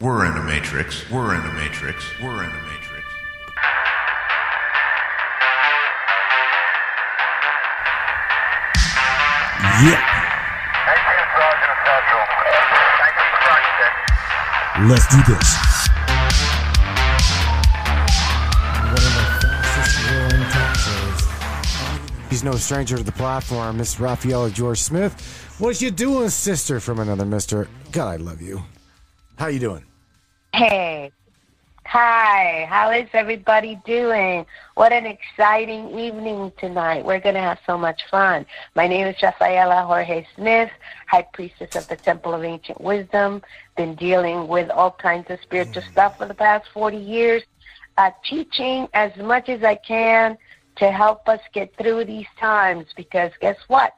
We're in a matrix. We're in a matrix. We're in a matrix. Yeah. Let's do this. One of the fastest growing talk shows. He's no stranger to the platform, Miss Rafaela Jorge Smith. What you doing, sister from another mister? God, I love you. How you doing? Hey. Hi. How is everybody doing? What an exciting evening tonight. We're going to have so much fun. My name is Rafaela Jorge Smith, High Priestess of the Temple of Ancient Wisdom. Been dealing with all kinds of spiritual stuff for the past 40 years. Uh, teaching as much as I can to help us get through these times because guess what?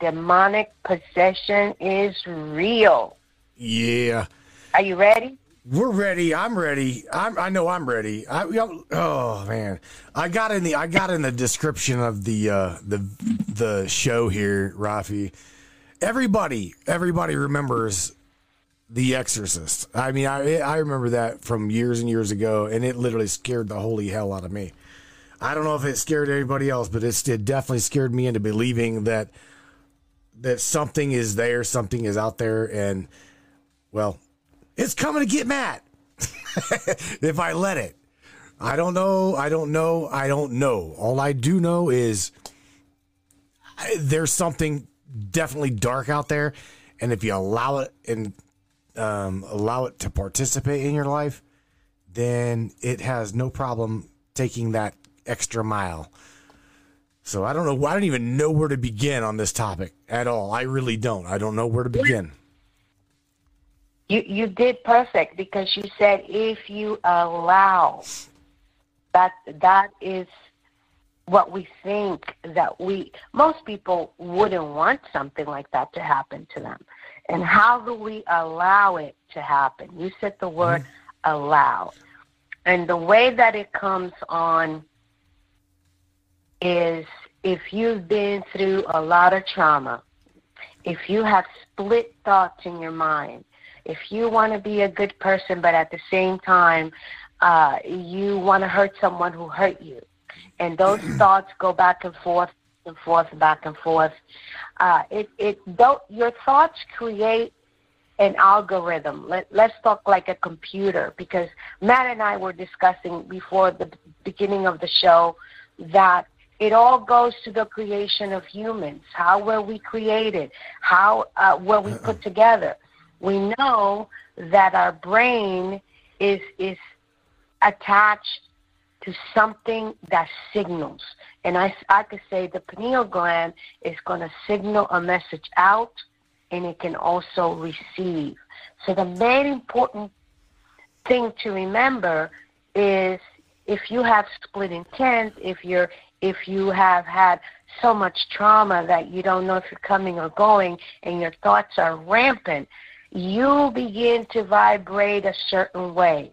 Demonic possession is real. Yeah. Are you ready? We're ready. I'm ready. I'm, I know I'm ready. I, oh man, I got in the I got in the description of the uh, the the show here, Rafi. Everybody, everybody remembers The Exorcist. I mean, I I remember that from years and years ago, and it literally scared the holy hell out of me. I don't know if it scared anybody else, but it, it definitely scared me into believing that that something is there, something is out there, and well, it's coming to get Matt if I let it. I don't know. I don't know. I don't know. All I do know is there's something definitely dark out there, and if you allow it and um, allow it to participate in your life, then it has no problem taking that extra mile. So I don't know. I don't even know where to begin on this topic at all. I really don't. I don't know where to begin. You you did perfect because you said if you allow that that is what we think that we most people wouldn't want something like that to happen to them. And how do we allow it to happen? You said the word mm-hmm. allow. And the way that it comes on is if you've been through a lot of trauma, if you have split thoughts in your mind, if you want to be a good person, but at the same time, uh, you want to hurt someone who hurt you, and those thoughts go back and forth and forth, and back and forth. Uh, it it don't your thoughts create an algorithm. Let, let's talk like a computer because Matt and I were discussing before the beginning of the show that it all goes to the creation of humans. How were we created? How uh, were we put together? We know that our brain is is attached to something that signals. And I, I could say the pineal gland is going to signal a message out and it can also receive. So the main important thing to remember is if you have split intent, if you're if you have had so much trauma that you don't know if you're coming or going and your thoughts are rampant, you begin to vibrate a certain way.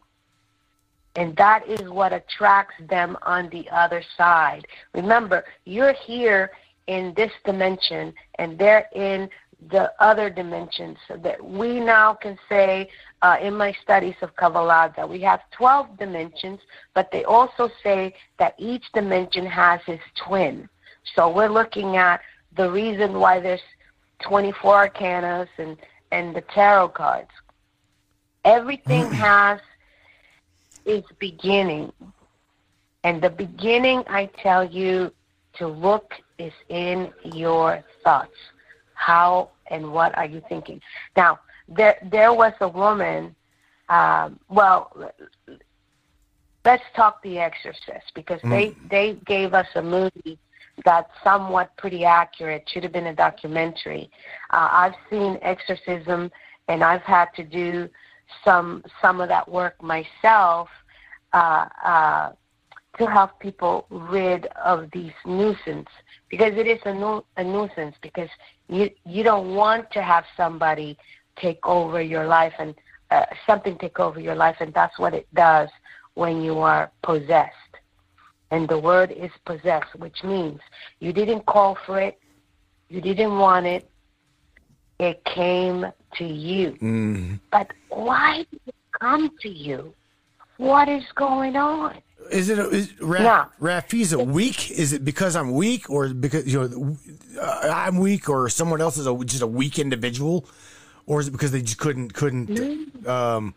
And that is what attracts them on the other side. Remember, you're here in this dimension, and they're in the other dimensions. So that we now can say uh, in my studies of Kabbalah that we have 12 dimensions, but they also say that each dimension has its twin. So we're looking at the reason why there's 24 arcanas and and the tarot cards. Everything mm. has its beginning. And the beginning, I tell you, to look is in your thoughts. How and what are you thinking? Now, there there was a woman. Um, well, let's talk The Exorcist because mm. they they gave us a movie that's somewhat pretty accurate. Should have been a documentary. Uh, I've seen exorcism, and I've had to do some some of that work myself uh, uh, to help people rid of these nuisance because it is a, nu- a nuisance because you you don't want to have somebody take over your life and uh, something take over your life, and that's what it does when you are possessed. And the word is possess, which means you didn't call for it, you didn't want it, it came to you. Mm. But why did it come to you. What is going on? Is it a, is Raf, Yeah. Rafi's a weak? Is it because I'm weak, or because you know uh, I'm weak, or someone else is a, just a weak individual, or is it because they just couldn't couldn't um,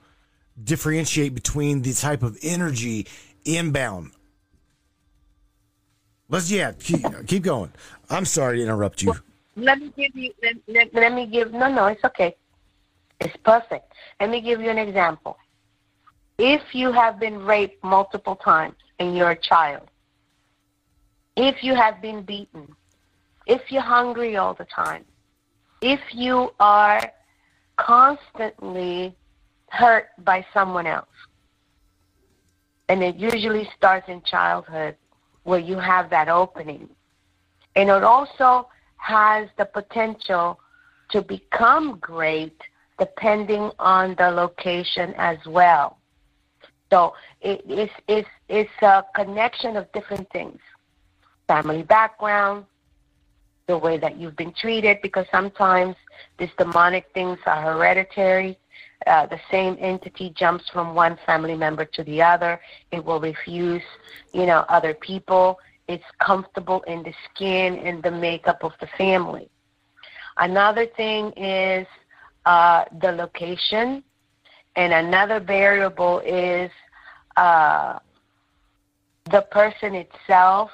differentiate between the type of energy inbound? Let's yeah, keep, keep going. I'm sorry to interrupt you. Let me give you. Let, let, let me give. No, no, it's okay. It's perfect. Let me give you an example. If you have been raped multiple times and you're a child, if you have been beaten, if you're hungry all the time, if you are constantly hurt by someone else, and it usually starts in childhood where you have that opening. And it also has the potential to become great depending on the location as well. So it, it's, it's, it's a connection of different things family background, the way that you've been treated, because sometimes these demonic things are hereditary. Uh, the same entity jumps from one family member to the other. It will refuse, you know, other people. It's comfortable in the skin and the makeup of the family. Another thing is uh, the location, and another variable is uh, the person itself,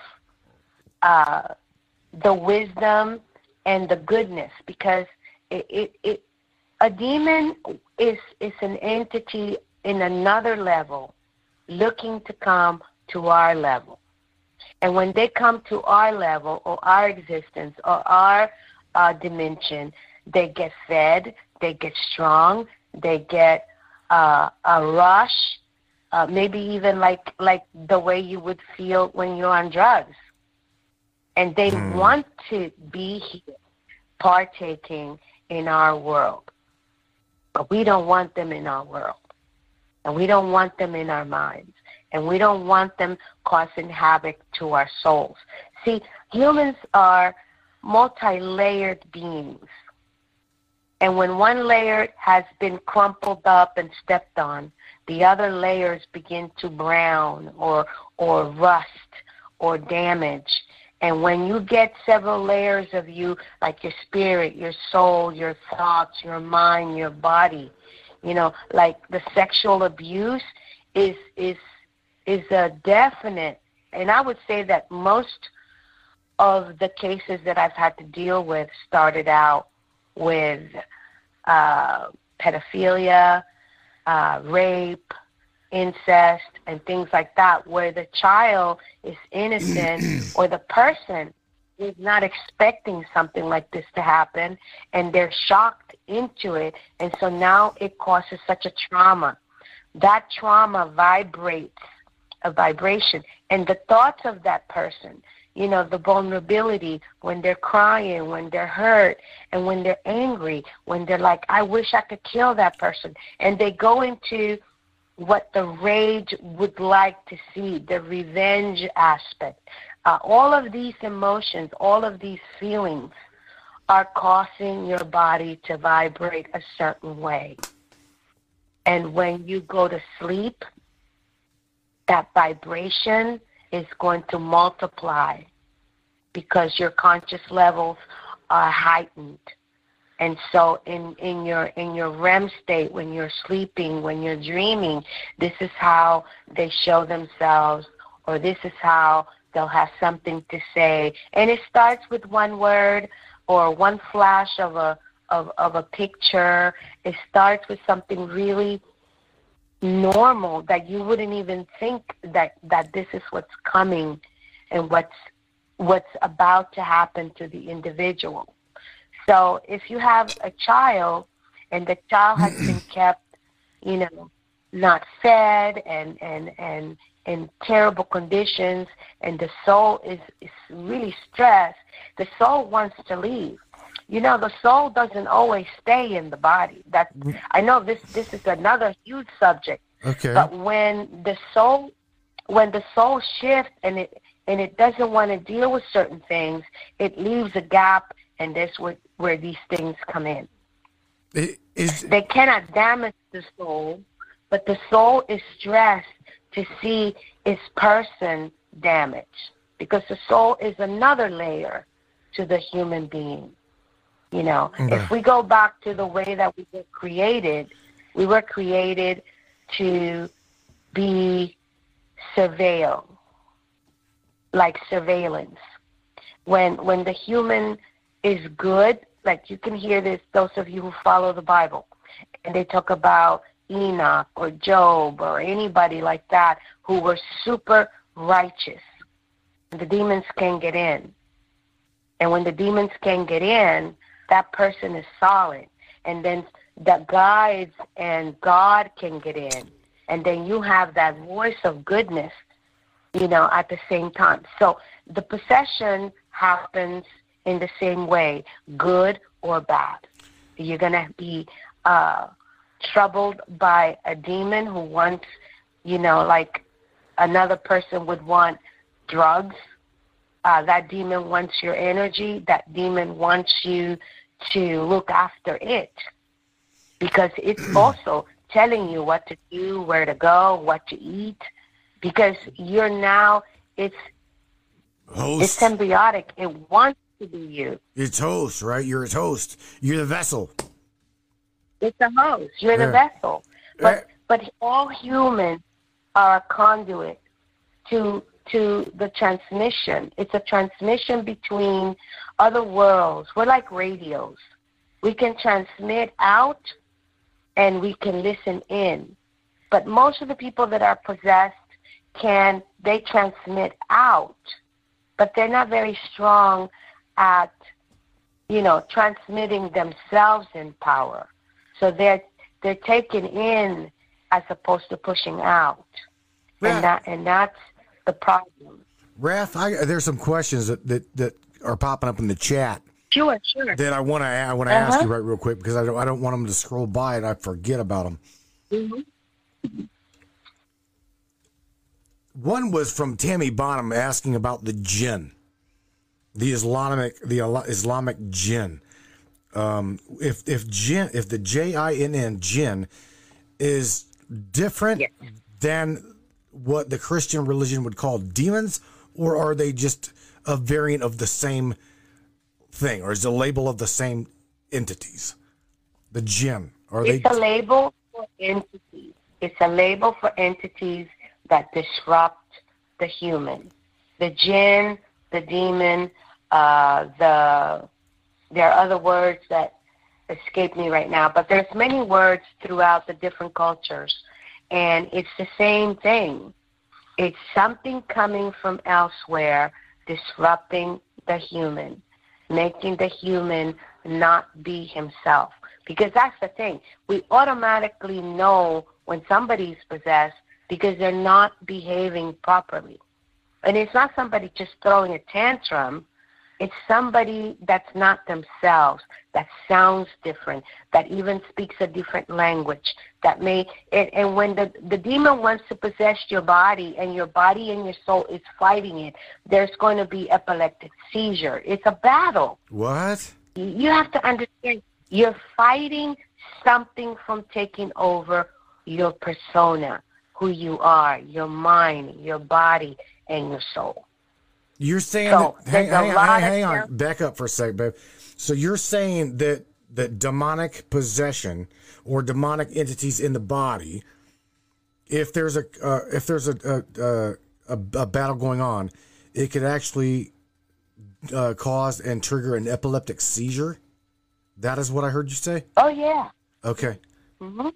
uh, the wisdom, and the goodness, because it, it, it a demon is is an entity in another level looking to come to our level. And when they come to our level or our existence or our uh, dimension, they get fed, they get strong, they get uh, a rush, uh, maybe even like like the way you would feel when you're on drugs. And they want to be here, partaking in our world. But we don't want them in our world. And we don't want them in our minds. And we don't want them causing havoc to our souls. See, humans are multi layered beings. And when one layer has been crumpled up and stepped on, the other layers begin to brown or, or rust or damage. And when you get several layers of you, like your spirit, your soul, your thoughts, your mind, your body, you know, like the sexual abuse is is is a definite. And I would say that most of the cases that I've had to deal with started out with uh, pedophilia, uh, rape, incest, and things like that, where the child is innocent or the person is not expecting something like this to happen and they're shocked into it. And so now it causes such a trauma. That trauma vibrates a vibration. And the thoughts of that person, you know, the vulnerability when they're crying, when they're hurt, and when they're angry, when they're like, I wish I could kill that person. And they go into what the rage would like to see, the revenge aspect. Uh, all of these emotions, all of these feelings are causing your body to vibrate a certain way. And when you go to sleep, that vibration is going to multiply because your conscious levels are heightened. And so in, in your in your REM state, when you're sleeping, when you're dreaming, this is how they show themselves or this is how they'll have something to say. And it starts with one word or one flash of a of, of a picture. It starts with something really normal that you wouldn't even think that that this is what's coming and what's what's about to happen to the individual. So if you have a child and the child has been kept, you know, not fed and and and in terrible conditions and the soul is, is really stressed, the soul wants to leave. You know, the soul doesn't always stay in the body. That mm. I know this this is another huge subject. Okay. But when the soul when the soul shifts and it and it doesn't want to deal with certain things, it leaves a gap and that's where where these things come in. They cannot damage the soul, but the soul is stressed to see its person damaged because the soul is another layer to the human being. You know, mm-hmm. if we go back to the way that we were created, we were created to be surveilled, like surveillance. When when the human is good, like you can hear this, those of you who follow the Bible, and they talk about Enoch or Job or anybody like that who were super righteous. The demons can't get in. And when the demons can't get in, that person is solid. And then the guides and God can get in. And then you have that voice of goodness, you know, at the same time. So the possession happens in the same way, good or bad. You're going to be uh, troubled by a demon who wants, you know, like another person would want drugs. Uh, that demon wants your energy. That demon wants you to look after it because it's also telling you what to do, where to go, what to eat, because you're now it's Host. it's symbiotic. It wants to be you. It's host, right? You're its host. You're the vessel. It's a host. You're the vessel. Right. But but all humans are a conduit to to the transmission. It's a transmission between other worlds. We're like radios. We can transmit out and we can listen in. But most of the people that are possessed can they transmit out, but they're not very strong at you know transmitting themselves in power. So they're they're taken in as opposed to pushing out, and that and that's the problem. Raph, I, there's some questions that, that, that are popping up in the chat Sure, sure. that I want to I want to ask Uh-huh. you right real quick because I don't I don't want them to scroll by and I forget about them. Mm-hmm. One was from Tammy Bonham asking about the jinn, the Islamic the Islamic jinn. Um, if if jinn if the J I N N jinn is different Yes. than what the Christian religion would call demons, or are they just a variant of the same thing, or is a label of the same entities? The jinn are they? It's a label for entities. It's a label for entities that disrupt the human. The jinn, the demon, uh, the there are other words that escape me right now, but there's many words throughout the different cultures, and it's the same thing. It's something coming from elsewhere, disrupting the human, making the human not be himself. Because that's the thing. We automatically know when somebody's possessed because they're not behaving properly. And it's not somebody just throwing a tantrum. It's somebody that's not themselves, that sounds different, that even speaks a different language, that may and, and when the, the demon wants to possess your body and your body and your soul is fighting it, there's going to be epileptic seizure. It's a battle. what? You have to understand you're fighting something from taking over your persona, who you are, your mind, your body, and your soul. You're saying So, that, hang, hang, hang, hang on, back up for a sec, babe. So you're saying that that demonic possession or demonic entities in the body, if there's a uh, if there's a a, a a battle going on, it could actually uh, cause and trigger an epileptic seizure. That is what I heard you say. Oh yeah. Okay, hmm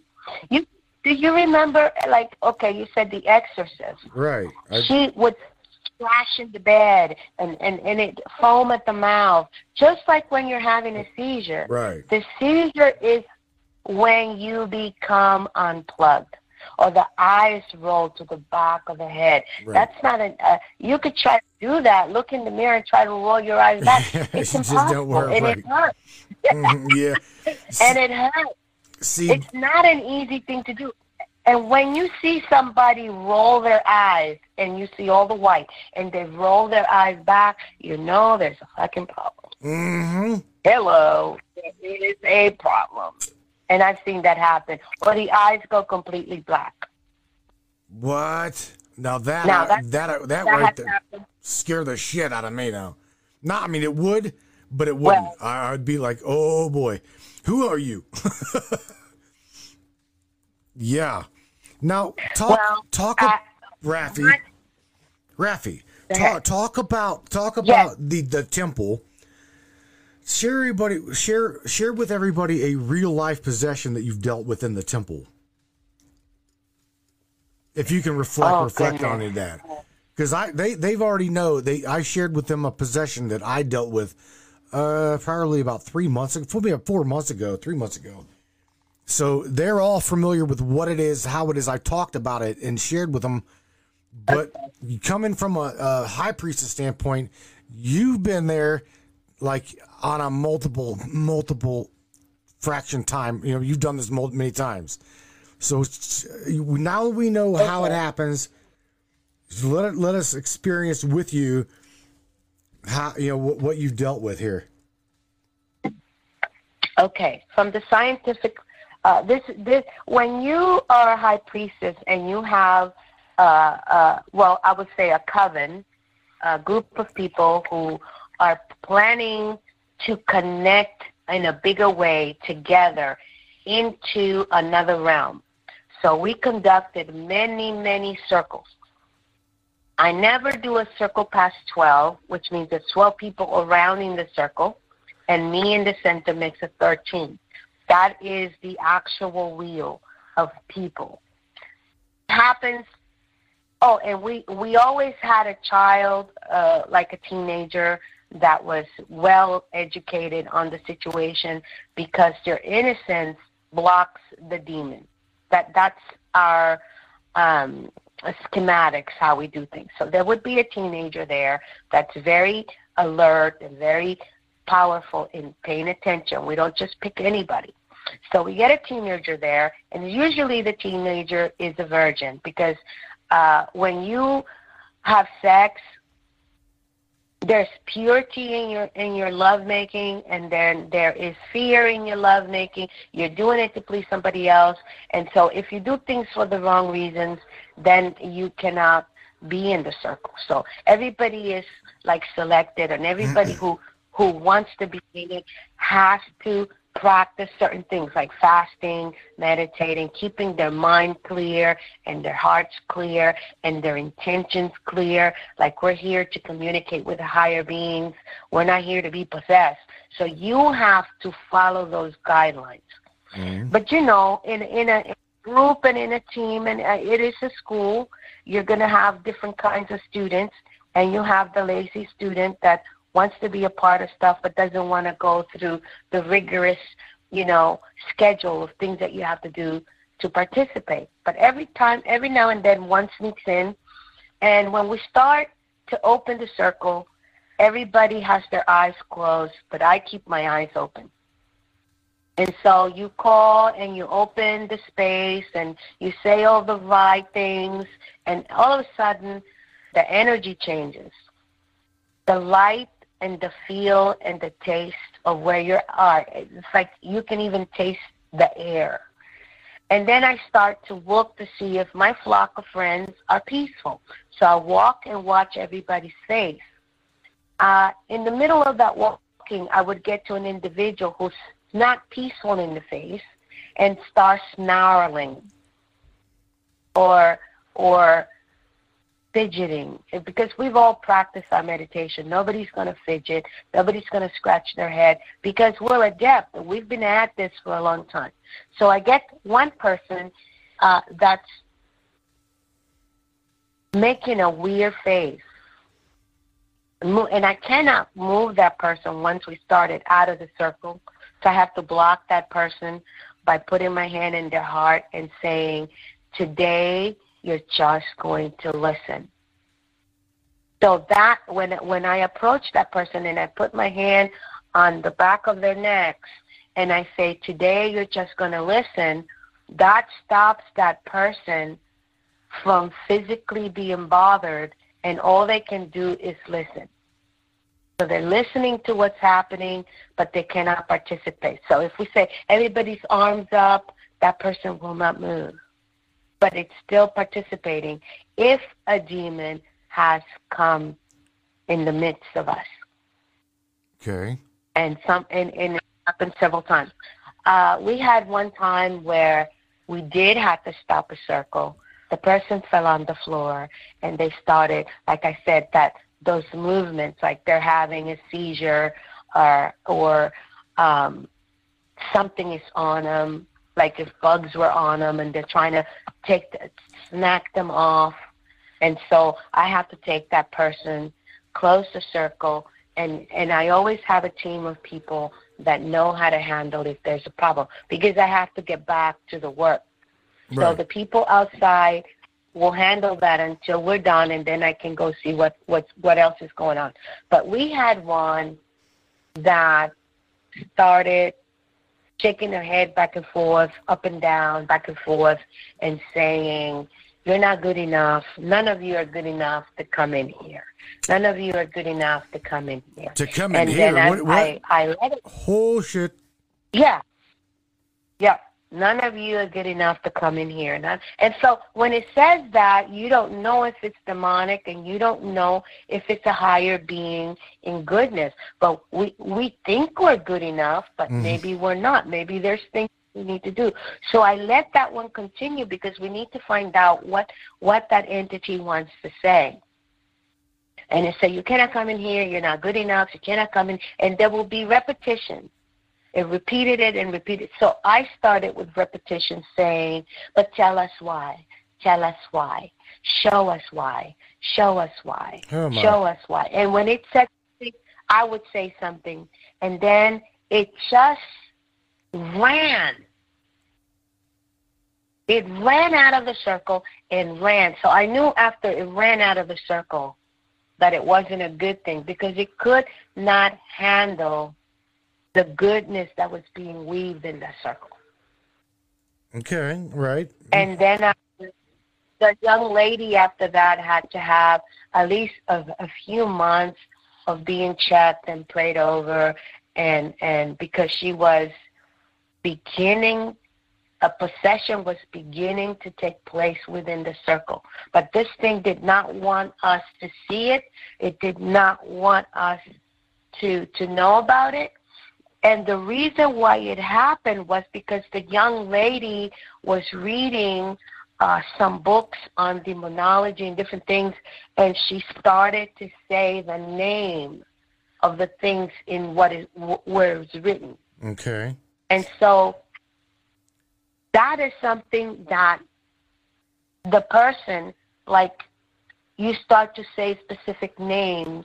You do you remember? Like okay, you said The Exorcist. right. I, she would splash in the bed and, and, and it foam at the mouth, just like when you're having a seizure. right. The seizure is when you become unplugged or the eyes roll to the back of the head. Right. That's not a. Uh, you could try to do that. Look in the mirror and try to roll your eyes back. It It's impossible, don't work and right. it hurts. Mhm, yeah. And it hurts. See, It's not an easy thing to do. And when you see somebody roll their eyes and you see all the white and they roll their eyes back, you know there's a fucking problem. Mm-hmm. Hello, it is a problem. and I've seen that happen. Or the eyes go completely black. What? Now that Now, that- that that, That right there scare the shit out of me now. Not, I mean, it would, but it wouldn't. Well- I, I'd be like, oh boy, who are you? yeah. Now talk Well, talk, uh, Rafi, what- Rafi, talk talk about talk about Yes. the the temple. Share everybody share share with everybody a real life possession that you've dealt with in the temple. If you can reflect Oh, reflect on it that, because I they they've already know they I shared with them a possession that I dealt with, uh, probably about three months ago, probably four months ago, three months ago. So they're all familiar with what it is, how it is. I talked about it and shared with them. But coming from a, a high priestess standpoint, you've been there like on a multiple, multiple fraction time. You know, you've done this many times. So now we know how it happens. Let let us experience with you how you know what, what you've dealt with here. Okay, from the scientific, uh, this this when you are a high priestess and you have, uh, uh, well, I would say a coven, a group of people who are planning to connect in a bigger way together into another realm. So we conducted many many circles. I never do a circle past 12, which means there's 12 people around in the circle and me in the center makes a 13. That is the actual wheel of people. It Happens. Oh, and we we always had a child, uh, like a teenager, that was well educated on the situation because their innocence blocks the demon. That that's our um, schematics how we do things. So there would be a teenager there that's very alert and very powerful in paying attention. We don't just pick anybody. So we get a teenager there, and usually the teenager is a virgin because uh, when you have sex, there's purity in your in your lovemaking, and then there is fear in your lovemaking. You're doing it to please somebody else, and so if you do things for the wrong reasons, then you cannot be in the circle. So everybody is like selected, and everybody who who wants to be in it has to practice certain things like fasting, meditating, keeping their mind clear and their hearts clear and their intentions clear. Like we're here to communicate with higher beings. We're not here to be possessed. So you have to follow those guidelines. But you know, in in a group and in a team, and uh, it is a school, you're going to have different kinds of students, and you have the lazy student that wants to be a part of stuff but doesn't want to go through the rigorous, you know, schedule of things that you have to do to participate. But every time, every now and then, one sneaks in, and when we start to open the circle, everybody has their eyes closed, but I keep my eyes open. And so you call and you open the space and you say all the right things, and all of a sudden the energy changes. The light and the feel and the taste of where you are. It's like you can even taste the air. And then I start to look to see if my flock of friends are peaceful. So I walk and watch everybody's face. Uh, in the middle of that walking, I would get to an individual who's not peaceful in the face and starts snarling or or fidgeting because we've all practiced our meditation. Nobody's going to fidget. Nobody's going to scratch their head because we're adept. and We've been at this for a long time. So I get one person uh, that's making a weird face. And I cannot move that person once we started out of the circle. So I have to block that person by putting my hand in their heart and saying, Today you're just going to listen. So that when when I approach that person and I put my hand on the back of their necks and I say, Today you're just going to listen, that stops that person from physically being bothered and all they can do is listen. So they're listening to what's happening, but they cannot participate. So if we say everybody's arms up, that person will not move. But it's still participating if a demon has come in the midst of us. Okay. And some and, and it happened several times. Uh, we had one time where we did have to stop a circle. The person fell on the floor and they started, like I said, that those movements, like they're having a seizure or or um, something is on them, like if bugs were on them and they're trying to take the, snack them off, and so I have to take that person, close the circle, and and I always have a team of people that know how to handle if there's a problem because I have to get back to the work. So the people outside will handle that until we're done, and then I can go see what what what else is going on. But we had one that started shaking her head back and forth, up and down, back and forth, and saying, "You're not good enough. None of you are good enough to come in here. None of you are good enough to come in here." To come in and here? then I, What- what? I I let it Oh shit. yeah. None of you are good enough to come in here. None. And so when it says that, you don't know if it's demonic and you don't know if it's a higher being in goodness. But we we think we're good enough, but Mhm. maybe we're not. Maybe there's things we need to do. So I let that one continue because we need to find out what what that entity wants to say. And it said, you cannot come in here, you're not good enough, you cannot come in. And there will be repetition. It repeated it and repeated. So I started with repetition saying, but tell us why. Tell us why. Show us why. Show us why. Oh. Show us why. And when it said something, I would say something. And then it just ran. It ran out of the circle and ran. So I knew after it ran out of the circle that it wasn't a good thing because it could not handle the goodness that was being weaved in that circle. Okay. Right. And then uh, the young lady after that had to have at least a, a few months of being checked and prayed over, and and because she was beginning, a possession was beginning to take place within the circle. But this thing did not want us to see it. It did not want us to to know about it. And the reason why it happened was because the young lady was reading uh, some books on demonology and different things, and she started to say the name of the things in what is wh- where it's written. Okay. And so that is something that the person, like, you start to say specific names.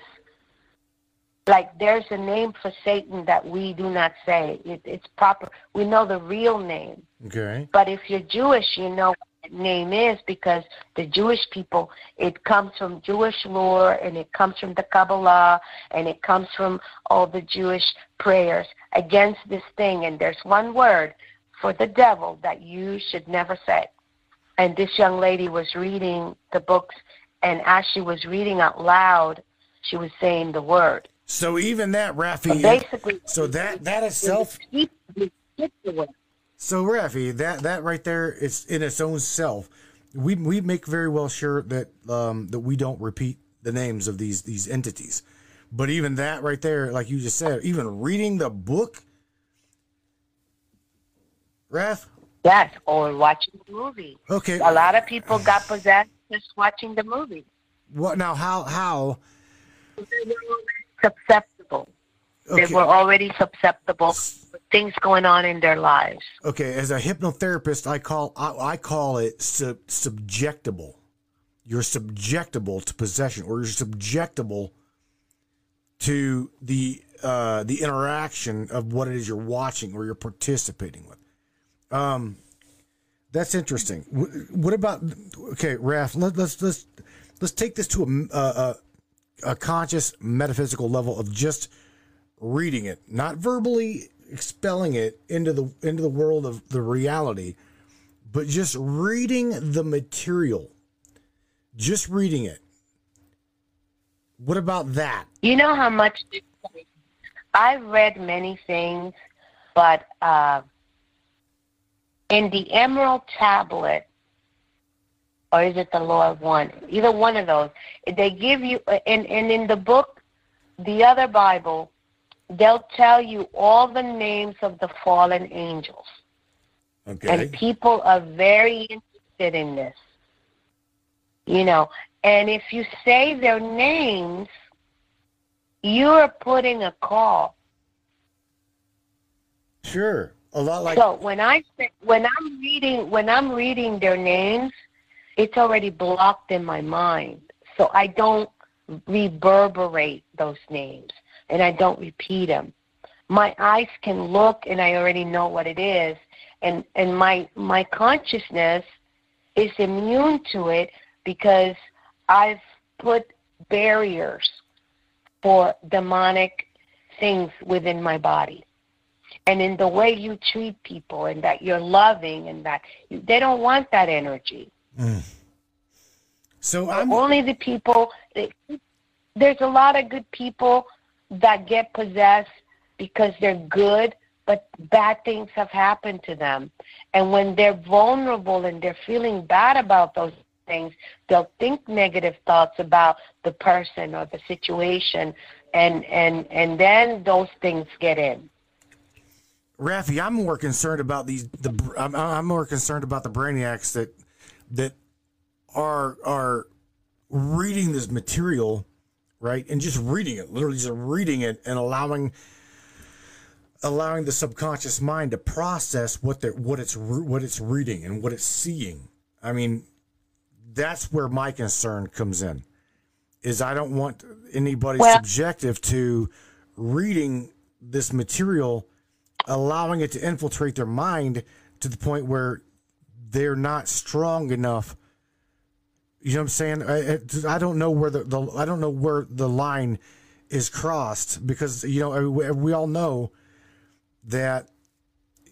Like, there's a name for Satan that we do not say. It, it's proper. We know the real name. Okay. But if you're Jewish, you know what that name is because the Jewish people, it comes from Jewish lore and it comes from the Kabbalah and it comes from all the Jewish prayers against this thing. And there's one word for the devil that you should never say. And this young lady was reading the books, and as she was reading out loud, she was saying the word. So even that, But Rafi. basically, So that that itself. we skip the word. So Rafi, that that right there is in its own self. We we make very well sure that um that we don't repeat the names of these these entities. But even that right there, like you just said, even reading the book, Raf. Yes, or watching the movie. Okay. A lot of people got possessed just watching the movie. What now? How how? Susceptible. Okay. They were already susceptible with things going on in their lives. okay. As a hypnotherapist, I call I, I call it sub, subjectable. You're subjectable to possession, or you're subjectable to the uh, the interaction of what it is you're watching or you're participating with. Um, that's interesting. What about okay, Raf? Let, let's let's let's take this to a, a a conscious metaphysical level of just reading it, not verbally expelling it into the into the world of the reality, but just reading the material. Just reading it. What about that? You know how much I've read many things, but uh, in the Emerald Tablet, or is it the Law of One? Either one of those. They give you, and, and in the book, the other Bible, they'll tell you all the names of the fallen angels. Okay. And people are very interested in this. You know, and if you say their names, you're putting a call. Sure. A lot like so when I say, when I'm reading when I'm reading their names, it's already blocked in my mind. So I don't reverberate those names and I don't repeat them. My eyes can look and I already know what it is and and my my consciousness is immune to it because I've put barriers for demonic things within my body. And in the way you treat people and that you're loving and that they don't want that energy. Mm. So I'm only the people there's a lot of good people that get possessed because they're good but bad things have happened to them. And when they're vulnerable and they're feeling bad about those things, they'll think negative thoughts about the person or the situation, and and and then those things get in. Rafi, I'm more concerned about these. The I'm, I'm more concerned about the brainiacs that that are are reading this material, right, and just reading it, literally just reading it and allowing allowing the subconscious mind to process what they what it's what it's reading and what it's seeing. I mean, that's where my concern comes in. Is I don't want anybody well, subjective to reading this material, allowing it to infiltrate their mind to the point where they're not strong enough. You know what I'm saying? I, I don't know where the, the I don't know where the line is crossed because you know we, we all know that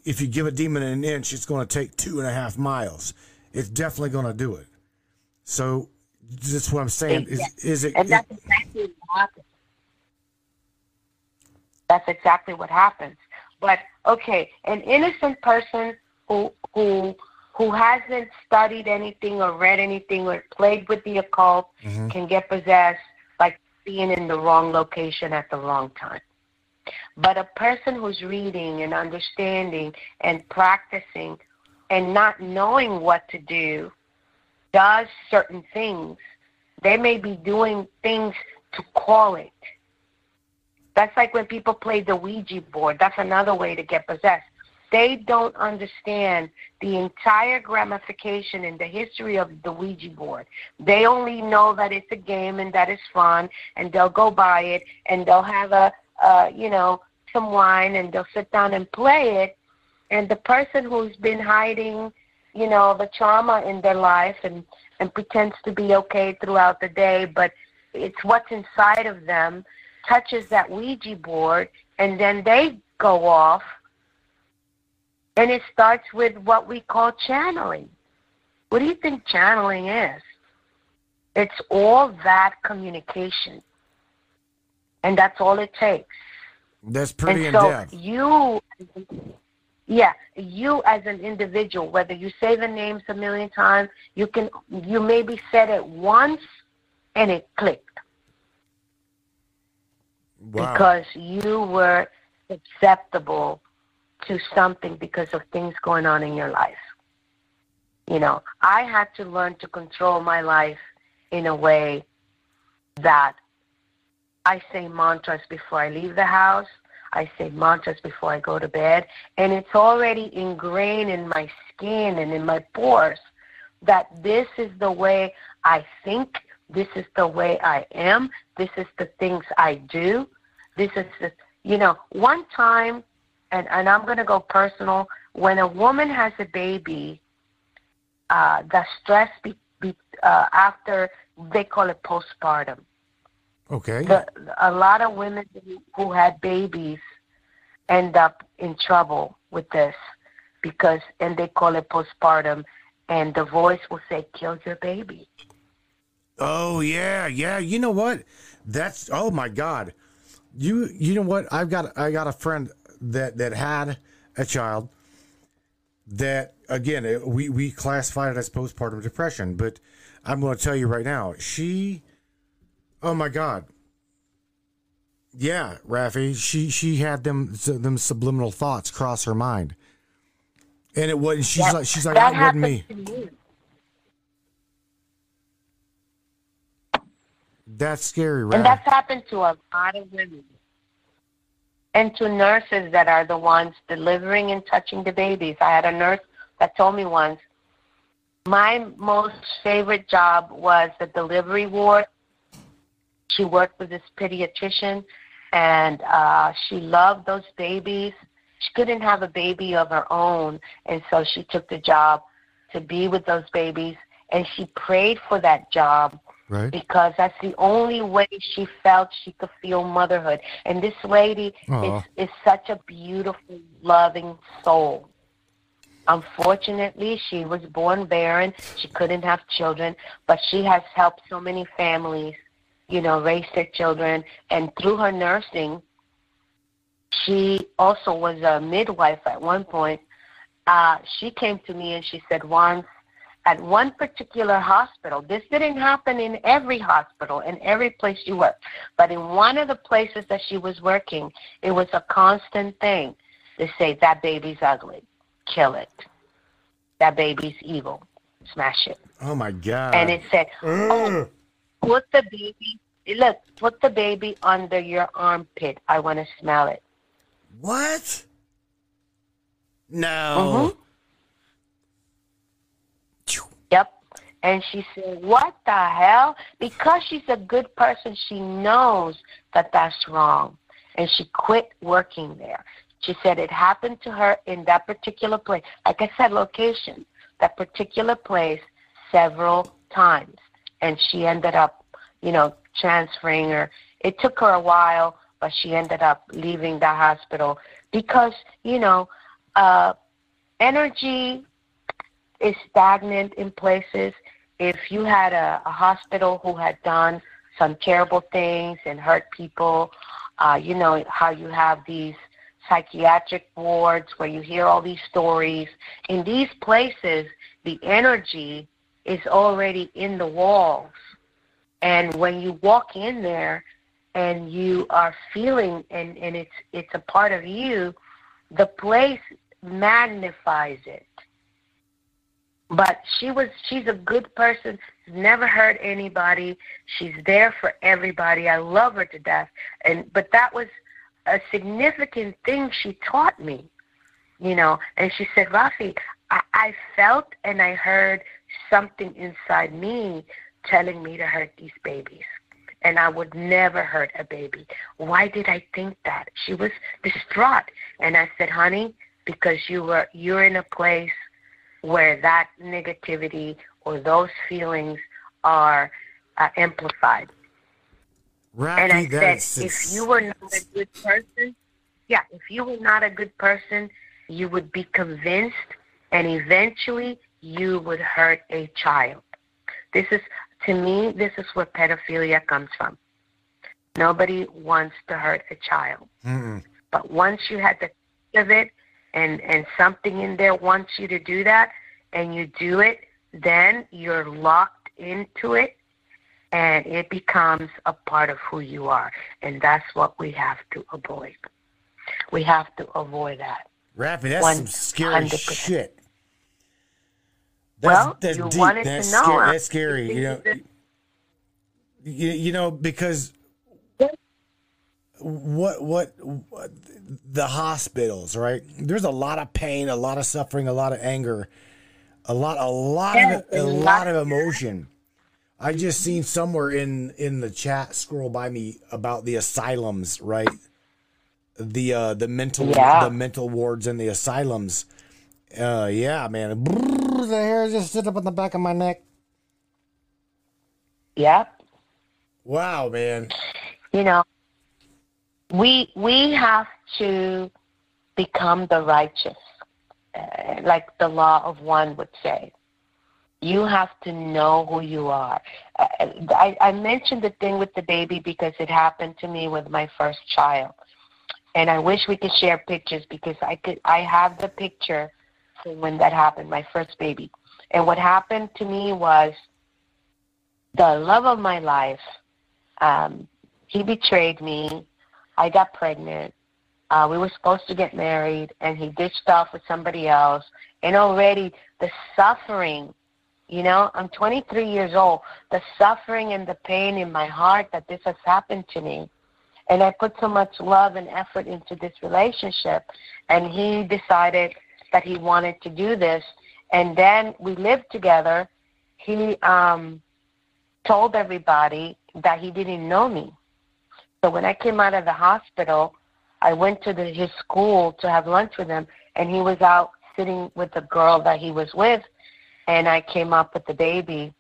if you give a demon an inch, it's going to take two and a half miles. It's definitely going to do it. So that's what I'm saying. Is, is it? And that's exactly what happens. That's exactly what happens. But okay, an innocent person who who who hasn't studied anything or read anything or played with the occult mm-hmm. can get possessed by being in the wrong location at the wrong time. But a person who's reading and understanding and practicing and not knowing what to do does certain things. They may be doing things to call it. That's like when people play the Ouija board. That's another way to get possessed. They don't understand the entire ramification in the history of the Ouija board. They only know that it's a game and that it's fun, and they'll go buy it and they'll have a uh, you know, some wine and they'll sit down and play it. And the person who's been hiding, you know, the trauma in their life and, and pretends to be okay throughout the day, but it's what's inside of them touches that Ouija board and then they go off. And it starts with what we call channeling. What do you think channeling is? It's all that communication and that's all it takes. That's pretty and in so depth. You, yeah, you as an individual, whether you say the names a million times, you can you maybe said it once and it clicked. Wow. Because you were susceptible to something because of things going on in your life. You know, I had to learn to control my life in a way that I say mantras before I leave the house. I say mantras before I go to bed. And it's already ingrained in my skin and in my pores that this is the way I think. This is the way I am. This is the things I do. This is the, you know, one time, and, and I'm going to go personal, when a woman has a baby, uh, the stress be, be, uh, after, they call it postpartum Okay. The, a lot of women who had babies end up in trouble with this because, and they call it postpartum, and the voice will say, kill your baby. Oh yeah, yeah. You know what? That's oh my god. You you know what? I've got I got a friend that that had a child that again we we classified it as postpartum depression, but I'm going to tell you right now, she oh my god. Yeah, Rafi, she she had them them subliminal thoughts cross her mind. And it wasn't she's That- like she's like that that wasn't me. me. That's scary, right? And that's happened to a lot of women. And to nurses that are the ones delivering and touching the babies. I had a nurse that told me once, my most favorite job was the delivery ward. She worked with this pediatrician, and uh, she loved those babies. She couldn't have a baby of her own, and so she took the job to be with those babies. And she prayed for that job right? because that's the only way she felt she could feel motherhood. And this lady is is such a beautiful, loving soul. Unfortunately, she was born barren. She couldn't have children, but she has helped so many families, you know, raise their children. And through her nursing, she also was a midwife at one point. Uh, she came to me and she said once at one particular hospital, this didn't happen in every hospital, in every place she worked, but in one of the places that she was working, it was a constant thing to say, that baby's ugly, kill it. That baby's evil, smash it. Oh my god. And it said, oh, put the baby, look, put the baby under your armpit. I want to smell it. What? No. Yep. And she said, What the hell? Because she's a good person, she knows that that's wrong. And she quit working there. She said it happened to her in that particular place. Like I said, location, that particular place several times. And she ended up, you know, transferring her. It took her a while, but she ended up leaving the hospital because, you know, uh, energy is stagnant in places. If you had a, a hospital who had done some terrible things and hurt people, uh, you know how you have these psychiatric wards where you hear all these stories. In these places, the energy is already in the walls. And when you walk in there and you are feeling and, and it's it's a part of you, the place magnifies it but she was she's a good person never hurt anybody she's there for everybody i love her to death and but that was a significant thing she taught me you know and she said rafi i, I felt and i heard something inside me telling me to hurt these babies and I would never hurt a baby. Why did I think that? She was distraught. And I said, honey, because you were you're in a place where that negativity or those feelings are uh, amplified. Rocky, And I said, if you were not a good person, yeah, if you were not a good person, you would be convinced, and eventually you would hurt a child. This is, to me, this is where pedophilia comes from. Nobody wants to hurt a child. Mm-mm. But once you had the of it, and and something in there wants you to do that, and you do it, then you're locked into it, and it becomes a part of who you are, and that's what we have to avoid. We have to avoid that. Rafi, that's One some scary shit. That's, Well, that's you deep. wanted that's to know, Scary. That's scary. You know, you, you know because what, what what the hospitals right? There's a lot of pain, a lot of suffering, a lot of anger, a lot a lot Yes, of a lot of emotion. I just seen somewhere in in the chat scroll by me about the asylums, right? The uh the mental Yeah. the mental wards and the asylums. Uh yeah, man. Brrr, the hair just stood up on the back of my neck. Yep. Wow, man. you know we we have to become the righteous uh, like the law of one would say You have to know who you are. I, I mentioned the thing with the baby because it happened to me with my first child, and I wish we could share pictures because I could. I have the picture when that happened, my first baby. And what happened to me was the love of my life. Um, he betrayed me. I got pregnant. Uh, we were supposed to get married, and he ditched off with somebody else. And already the suffering, you know, I'm 23 years old. The suffering and the pain in my heart that this has happened to me. And I put so much love and effort into this relationship, and he decided that he wanted to do this. And then we lived together. He um, told everybody that he didn't know me. So when I came out of the hospital, I went to the, his school to have lunch with him, and he was out sitting with the girl that he was with, and I came up with the baby,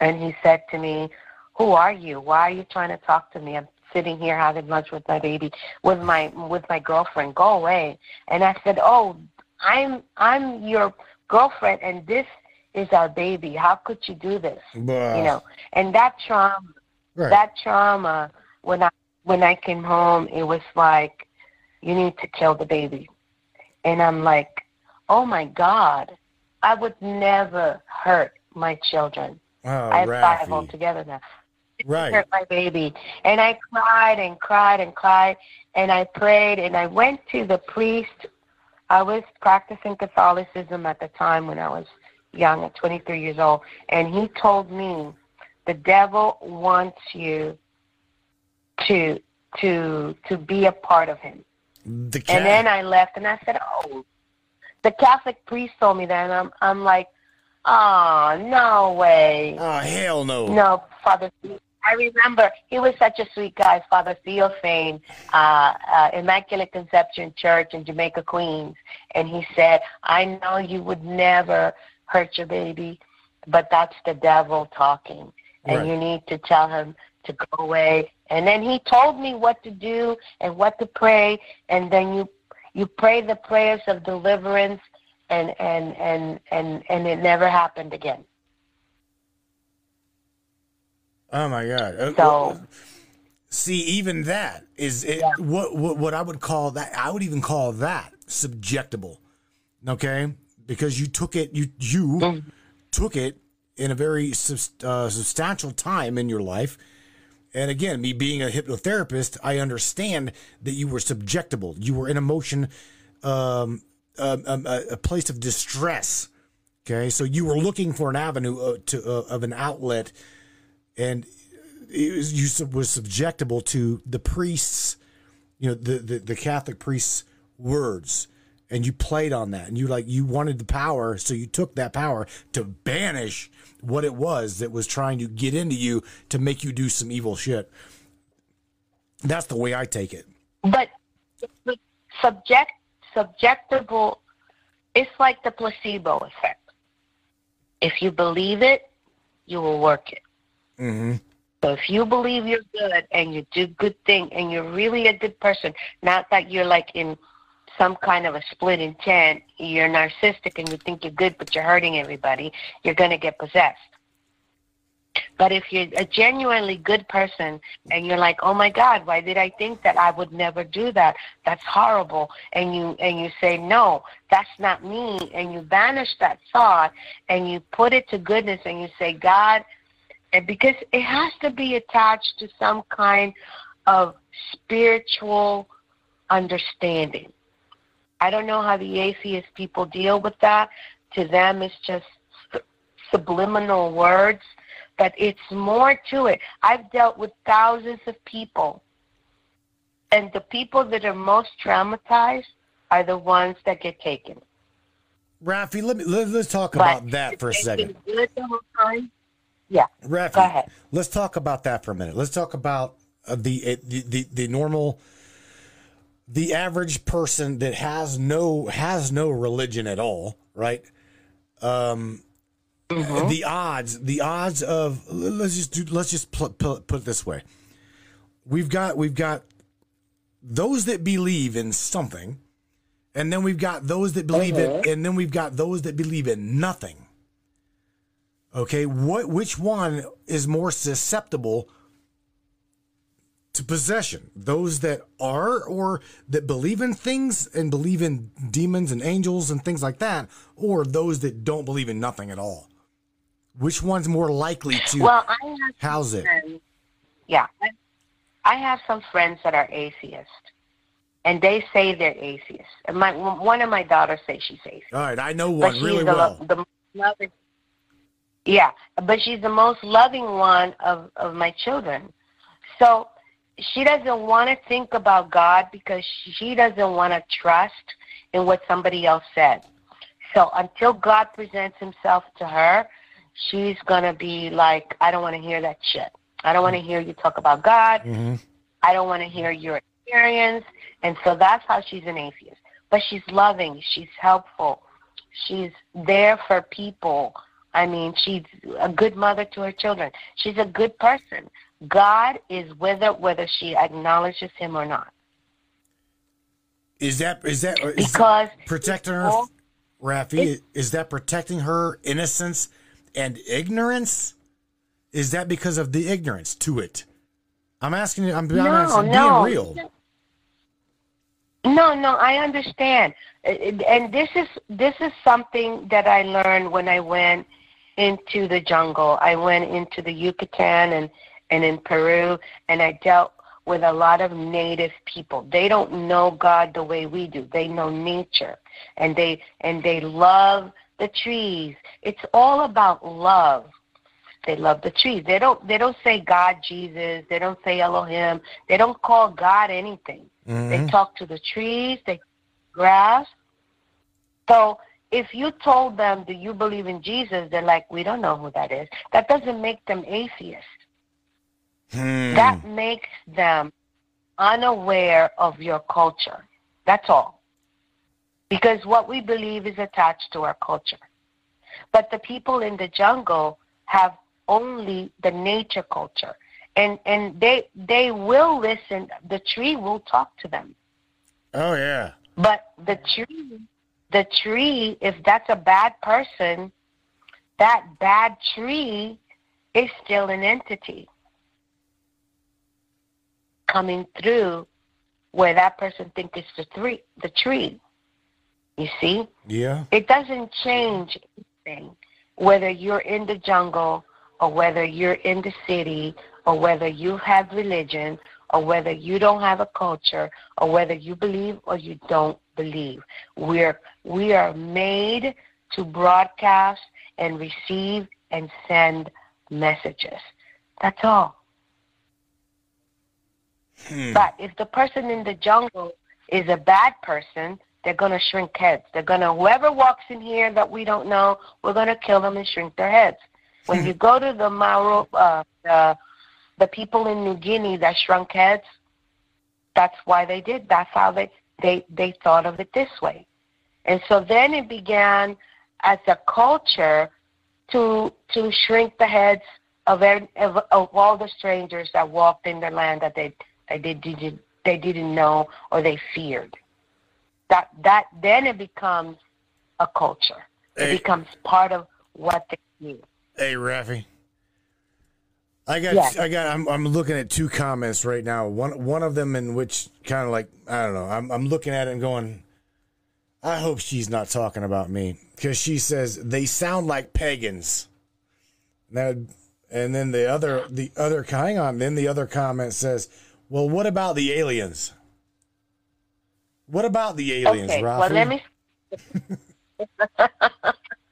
and he said to me, "Who are you? Why are you trying to talk to me? I'm sitting here having lunch with my baby, with my with my girlfriend. Go away." And I said, "Oh, I'm I'm your girlfriend, and this is our baby. How could you do this? You know, and that trauma, Right. that trauma. When I when I came home, it was like, you need to kill the baby, and I'm like, oh my God, I would never hurt my children. oh, I have five Rafi. altogether now Right. hurt my baby. And I cried and cried and cried and I prayed and I went to the priest. I was practicing Catholicism at the time when I was young, at 23 years old, and he told me the devil wants you to to to be a part of him. The cat. And then I left and I said, "Oh, the Catholic priest told me that." And I'm I'm like, "Oh, no way." oh hell no. No, Father. I remember he was such a sweet guy, Father Theo Fain, uh, uh, Immaculate Conception Church in Jamaica, Queens, and he said, "I know you would never hurt your baby, but that's the devil talking, and Right. you need to tell him to go away." And then he told me what to do and what to pray, and then you you pray the prayers of deliverance, and and and and and it never happened again. Oh my god. Uh, So. See, even that is it, Yeah. what, what what I would call that. I would even call that subjectable. Okay, because you took it. You you Mm. took it in a very uh, substantial time in your life. And again, me being a hypnotherapist, I understand that you were subjectable. You were in emotion, um, um, um, a, a place of distress. Okay, so you were looking for an avenue uh, to uh, of an outlet, and was, you sub- was subjectable to the priests, you know, the, the the Catholic priests' words, and you played on that, and you like you wanted the power, so you took that power to banish what it was that was trying to get into you to make you do some evil shit. That's the way I take it. but subject subjectable it's like the placebo effect if you believe it you will work it Mm-hmm. so if you believe you're good and you do good thing and you're really a good person not that you're like in some kind of a split intent. You're narcissistic and you think you're good but you're hurting everybody. You're going to get possessed. But if you're a genuinely good person and you're like, "Oh my God, why did I think that I would never do that? That's horrible," and you and you say, "No, that's not me," and you banish that thought and you put it to goodness and you say, "God," and because it has to be attached to some kind of spiritual understanding. I don't know how the atheist people deal with that. To them, it's just subliminal words but it's more to it. I've dealt with thousands of people, and the people that are most traumatized are the ones that get taken. Rafi, let me let, us talk But about that for a second. good the whole time, yeah. Rafi, Go ahead. let's talk about that for a minute. Let's talk about uh, the, uh, the the the normal, the average person that has no has no religion at all, right? Um, Mm-hmm. the odds, the odds of let's just do let's just pl- pl- put it this way. We've got we've got those that believe in something, and then we've got those that believe Mm-hmm. in, and then we've got those that believe in nothing. Okay, what which one is more susceptible to possession? Those that are or that believe in things and believe in demons and angels and things like that, or those that don't believe in nothing at all? Which one's more likely to Well, I have house it? friends- Yeah, I, have some friends that are atheists, and they say they're atheists. And my one of my daughters say she's atheist. All right, I know but one she's really the, well. the loving. Yeah, but she's the most loving one of of my children. So she doesn't want to think about God because she doesn't want to trust in what somebody else said. So until God presents Himself to her, she's gonna be like, I don't want to hear that shit. I don't want to hear you talk about God. Mhm. I don't want to hear your experience. And so that's how she's an atheist. But she's loving, she's helpful, she's there for people. I mean, she's a good mother to her children. She's a good person. God is with her whether she acknowledges him or not. Is that is that is Because protecting her, all- Rafi? Is that protecting her innocence and ignorance? Is that because of the ignorance to it? I'm asking you. I'm, No, asking, no. being real. No, no, I understand, Uh, and this is this is something that I learned when I went into the jungle. I went into the Yucatan and and in Peru, and I dealt with a lot of native people. They don't know God the way we do. They know nature, and they and they love the trees. It's all about love. They love the trees. They don't they don't say God, Jesus. They don't say Elohim. They don't call God anything. They Mhm. talk to the trees, they grass. So if you told them, Do you believe in Jesus? They're like, We don't know who that is. That doesn't make them atheists. Hmm. That makes them unaware of your culture. That's all. Because what we believe is attached to our culture. But the people in the jungle have only the nature culture. And and they they will listen the tree will talk to them. Oh yeah. But the tree, the tree, if that's a bad person, that bad tree is still an entity coming through where that person thinks it's the tree. The tree. You see, Yeah. it doesn't change anything whether you're in the jungle or whether you're in the city or whether you have religion or whether you don't have a culture or whether you believe or you don't believe. We're we are made to broadcast and receive and send messages. That's all. Hmm. But if the person in the jungle is a bad person, they're going to shrink heads. They're going to, whoever walks in here that we don't know, we're going to kill them and shrink their heads. When you go to the Mauro, uh, the, the people in New Guinea that shrunk heads, that's why they did. That's how they, they, they thought of it this way. And so then it began as a culture to, to shrink the heads of, of, of all the strangers that walked in their land that they, that they didn't, they didn't know or they feared. That, that, then it becomes a culture. It Hey. becomes part of what they do. Hey, Rafi. I got, Yes. I got. I'm, I'm looking at two comments right now. One, one of them in which kind of like I don't know. I'm, I'm looking at it and going, I hope she's not talking about me because she says they sound like pagans. Now, and then the other, the other, hang on. Then the other comment says, "Well, what about the aliens? What about the aliens, okay, Rafi? well, let me.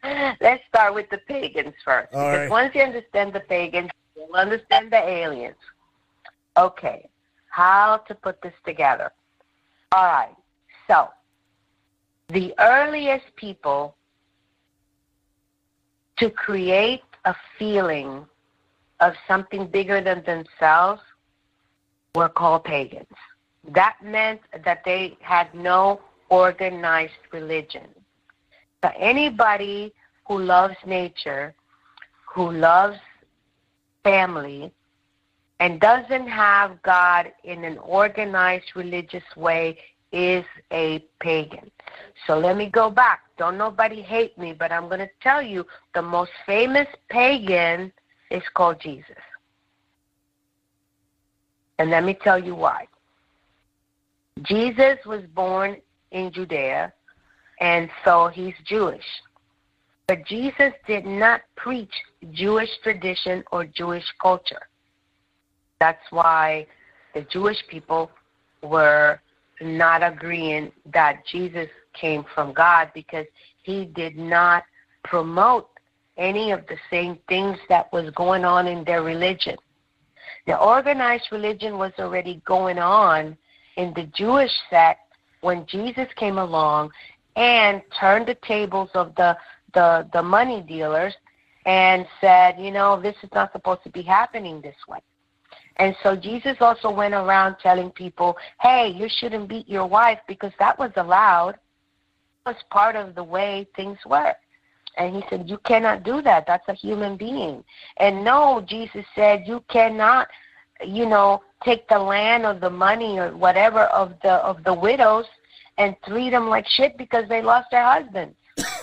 Let's start with the pagans first. All because right. once you understand the pagans, you'll understand the aliens. Okay, how to put this together. All right, so the earliest people to create a feeling of something bigger than themselves were called pagans. That meant that they had no organized religion. So anybody who loves nature, who loves family, and doesn't have God in an organized religious way is a pagan. So let me go back. Don't nobody hate me, but I'm going to tell you the most famous pagan is called Jesus. And let me tell you why. Jesus was born in Judea, and so he's Jewish. But Jesus did not preach Jewish tradition or Jewish culture. That's why the Jewish people were not agreeing that Jesus came from God because he did not promote any of the same things that was going on in their religion. The organized religion was already going on in the Jewish sect when Jesus came along and turned the tables of the the, the money dealers and said, you know, this is not supposed to be happening this way. And so Jesus also went around telling people, hey, you shouldn't beat your wife because that was allowed. It was part of the way things were. And he said, You cannot do that. That's a human being. And no, Jesus said, You cannot, you know, take the land or the money or whatever of the of the widows and treat them like shit because they lost their husbands.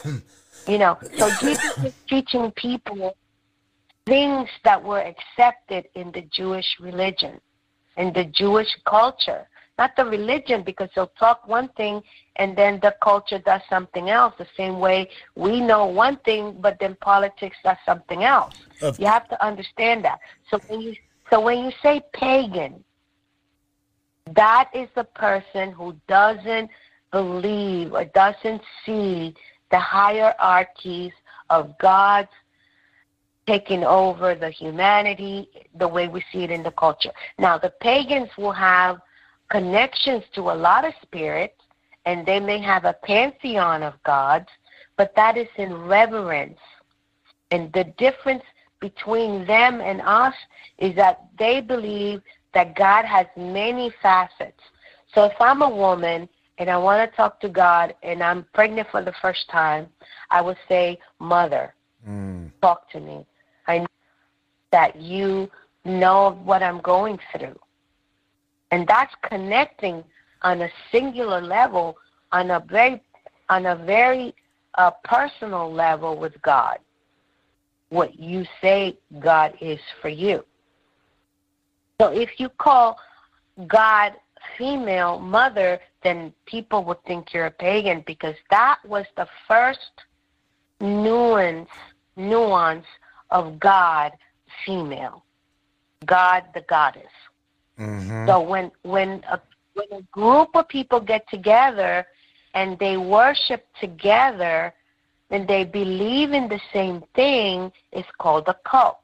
you know, so Jesus is teaching people things that were accepted in the Jewish religion, in the Jewish culture not the religion, because they'll talk one thing and then the culture does something else. The same way we know one thing, but then politics does something else. Of you have to understand that. So when you so when you say pagan, that is the person who doesn't believe or doesn't see the hierarchies of God's taking over the humanity the way we see it in the culture. Now, the pagans will have connections to a lot of spirits, and they may have a pantheon of gods, but that is in reverence. And the difference between them and us is that they believe that God has many facets. So if I'm a woman and I want to talk to God and I'm pregnant for the first time, I would say, Mother, mm. talk to me. I know that you know what I'm going through. And that's connecting on a singular level, on a very, on a very uh, personal level with God. What you say God is for you. So if you call God female mother, then people would think you're a pagan because that was the first nuance nuance of God female. God the goddess. Mm-hmm. So when when a when a group of people get together and they worship together and they believe in the same thing, it's called a cult.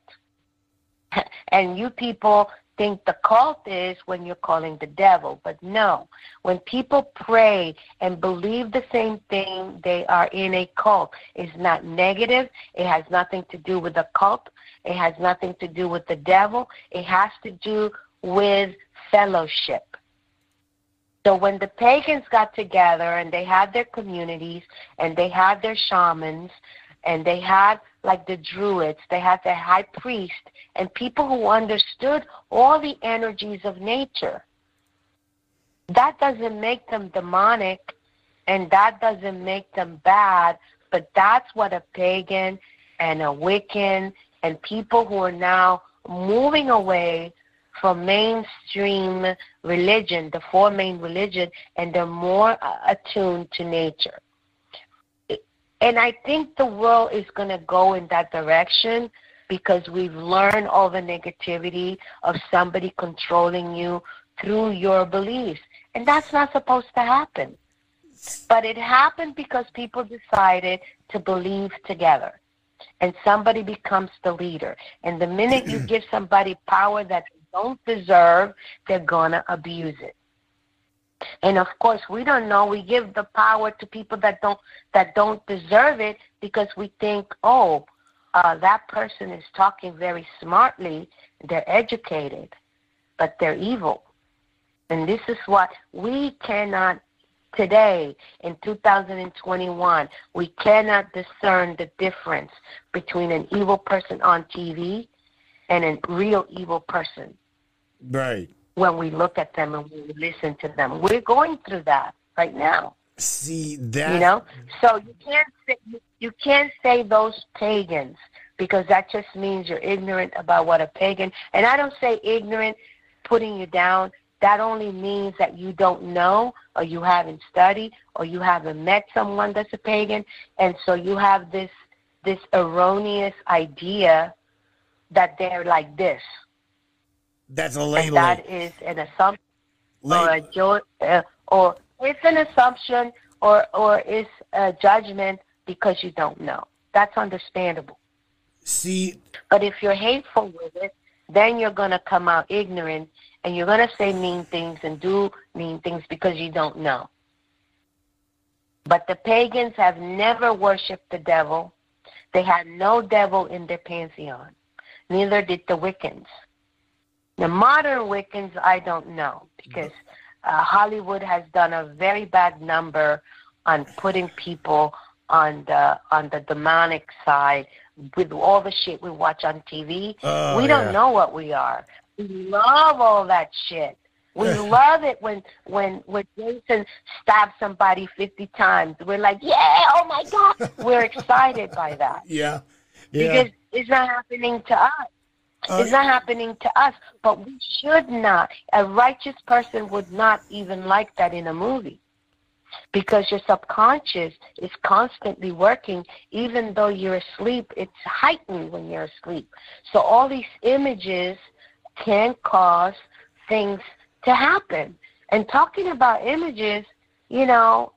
and you people think the cult is when you're calling the devil, but no. When people pray and believe the same thing, they are in a cult. It's not negative. It has nothing to do with the cult. It has nothing to do with the devil. It has to do with fellowship. So when the pagans got together and they had their communities and they had their shamans and they had like the druids, they had their high priest and people who understood all the energies of nature. That doesn't make them demonic and that doesn't make them bad, but that's what a pagan and a Wiccan and people who are now moving away from mainstream religion, the four main religion, and they're more uh, attuned to nature. And I think the world is going to go in that direction because we've learned all the negativity of somebody controlling you through your beliefs. And that's not supposed to happen. But it happened because people decided to believe together. And somebody becomes the leader. And the minute you give somebody power that don't deserve, they're going to abuse it. And of course, we don't know. We give the power to people that don't that don't deserve it because we think, oh, uh, that person is talking very smartly. They're educated, but they're evil. And this is what we cannot today in 2021. We cannot discern the difference between an evil person on TV and a real evil person. Right. When we look at them and we listen to them, we're going through that. right now. See that You know, so you can't say you can't say those pagans because that just means you're ignorant about what a pagan. And I don't say ignorant, putting you down. That only means that you don't know, or you haven't studied, or you haven't met someone that's a pagan, and so you have this this erroneous idea that they're like this. That's a And label. that is an assumption or a jo- uh, or it's an assumption or or it's a judgment because you don't know. That's understandable. See, But if you're hateful with it, then you're going to come out ignorant and you're going to say mean things and do mean things because you don't know. But the pagans have never worshiped the devil. They had no devil in their pantheon. Neither did the Wiccans. The modern Wiccans, I don't know because uh, Hollywood has done a very bad number on putting people on the on the demonic side with all the shit we watch on TV. Oh, we don't yeah. know what we are. We love all that shit. We love it when when when Jason stabs somebody fifty times. We're like, yeah, oh my god. We're excited by that yeah, yeah. because it's not happening to us. Uh, it's not happening to us, but we should not. A righteous person would not even like that in a movie. Because your subconscious is constantly working. Even though you're asleep it's heightened when you're asleep. So all these images can cause things to happen. And talking about images you know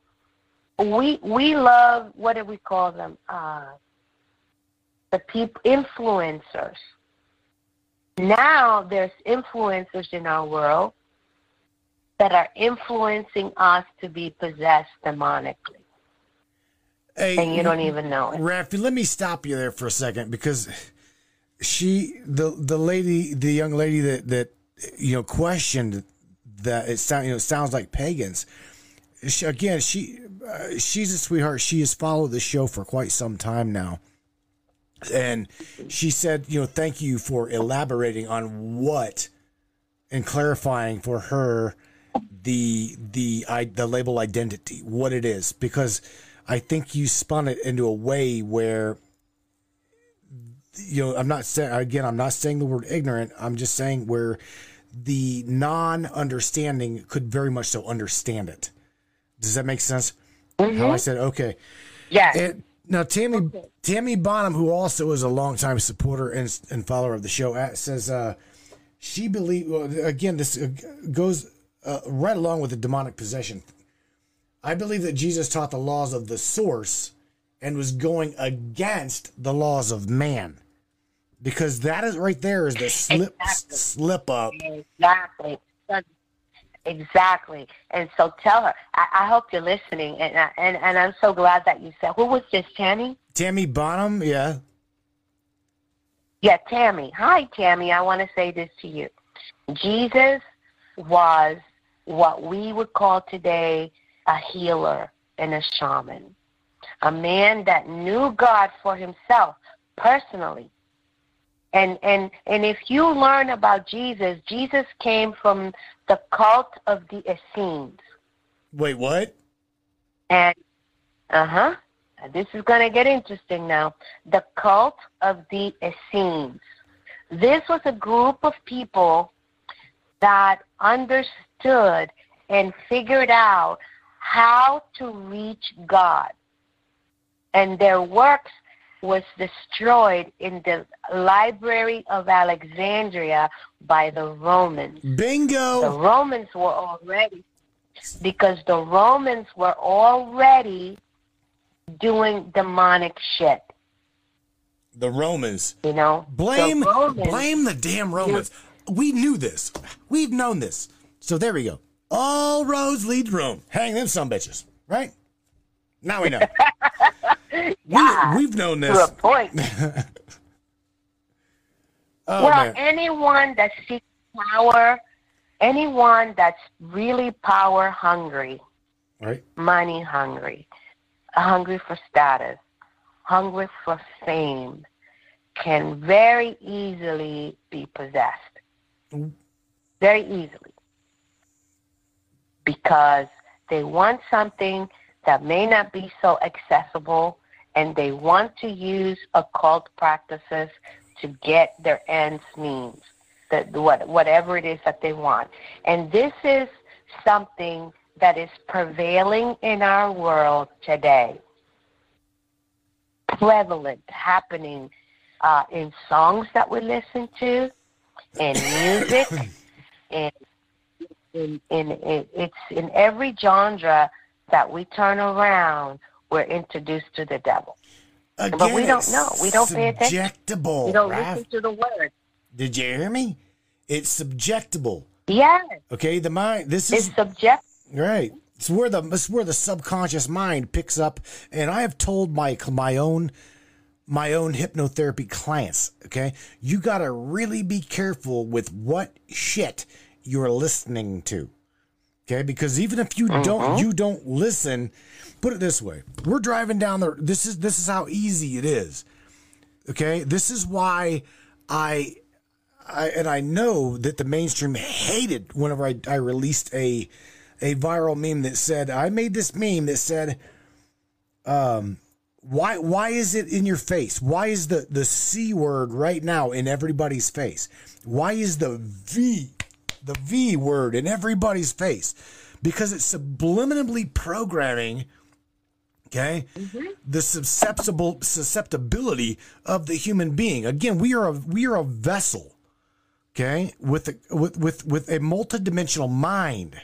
we we love what do we call them? Uh the people influencers now there's influencers in our world that are influencing us to be possessed demonically hey, and you don't even know it Rafi, let me stop you there for a second because she, the the lady, the young lady that that you know questioned that it sound you know it sounds like pagans. She, again, she uh, she's a sweetheart. She has followed the show for quite some time now, and she said, you know, thank you for elaborating on what and clarifying for her the the I, the label identity, what it is, because I think you spun it into a way where you know I'm not saying again I'm not saying the word ignorant. I'm just saying where the non-understanding could very much so understand it. Does that make sense? How I mm-hmm. said okay. yeah now Tammy Tammy Bonham, who also is a longtime supporter and, and follower of the show, says uh, she believes well, again. This uh, goes uh, right along with the demonic possession. I believe that Jesus taught the laws of the source and was going against the laws of man, because that is right there is the slip Exactly. slip up. Exactly. Exactly. And so tell her. I, I hope you're listening, and I- and and I'm so glad that you said. Who was this, Tammy? Tammy Bonham, yeah, Yeah, Tammy. Hi, Tammy. I want to say this to you. Jesus was what we would call today a healer and a shaman, a man that knew God for himself personally. And and and if you learn about Jesus, Jesus came from the cult of the Essenes. wait, what? And uh huh. This is going to get interesting now. The cult of the Essenes. This was a group of people that understood and figured out how to reach God. And their works was destroyed in the Library of Alexandria by the Romans. Bingo! The Romans were already because the Romans were already doing demonic shit. The Romans. You know, Blame the Romans, blame the damn Romans. We knew this. We've known this. So there we go. All roads lead to Rome. Hang them some bitches, right? Now we know. Yeah, we, we've known to a this. point. Oh well, man. anyone that seeks power, anyone that's really power hungry, Right? money hungry, hungry for status, hungry for fame, can very easily be possessed. Very easily. Because They want something that may not be so accessible, and they want to use occult practices to get their ends means, that what, whatever it is that they want. And this is something that is prevailing in our world today, prevalent, happening uh, in songs that we listen to, in music, in, in, in, in, it's in every genre that we turn around, we're introduced to the devil. Again, but we don't know. We don't pay attention. Subjectable. We don't listen to the word. Did you hear me? It's subjectable. Yes, Okay, the mind. This is it's subject. Right. It's where the it's where the subconscious mind picks up, and I have told my my own my own hypnotherapy clients. Okay, you got to really be careful with what shit you're listening to. Okay, because even if you don't mm-hmm. you don't listen, put it this way: we're driving down the. This is this is how easy it is. Okay, this is why I I, and I know that the mainstream hated whenever I, I released a a viral meme that said I made this meme that said, um, why why is it in your face? Why is the the c word right now in everybody's face? Why is the v the v word in everybody's face? Because it's subliminally programming. Okay, the susceptible susceptibility of the human being. Again, we are a we are a vessel okay with a, with with with a multidimensional mind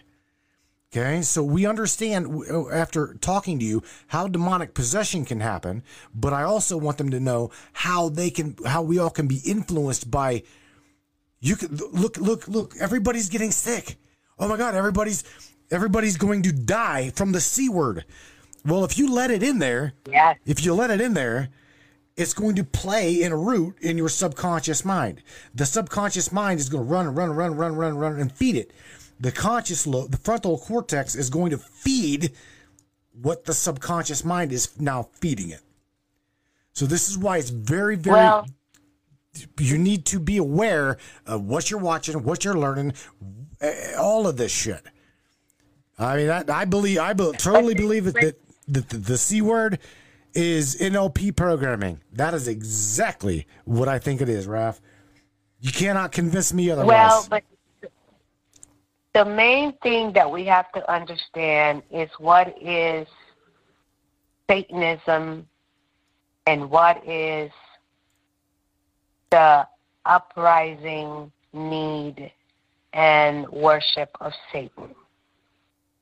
okay? So we understand uh, after talking to you how demonic possession can happen but i also want them to know how they can how we all can be influenced by you can look look look everybody's getting sick. Oh my god everybody's everybody's going to die from the c word well if you let it in there Yes. if you let it in there, it's going to play in a root in your subconscious mind. The subconscious mind is going to run, and run, and run, and run, and run, and run, and feed it. The conscious lobe, the frontal cortex, is going to feed what the subconscious mind is now feeding it. So this is why it's very, very. Well, you need to be aware of what you're watching, what you're learning, eh, all of this shit. I mean, I, I believe, I be, totally believe that that the, the, the c word is NLP programming. That is exactly what I think it is, Raf. You cannot convince me otherwise. well, but the main thing that we have to understand is what is Satanism and what is the uprising need and worship of Satan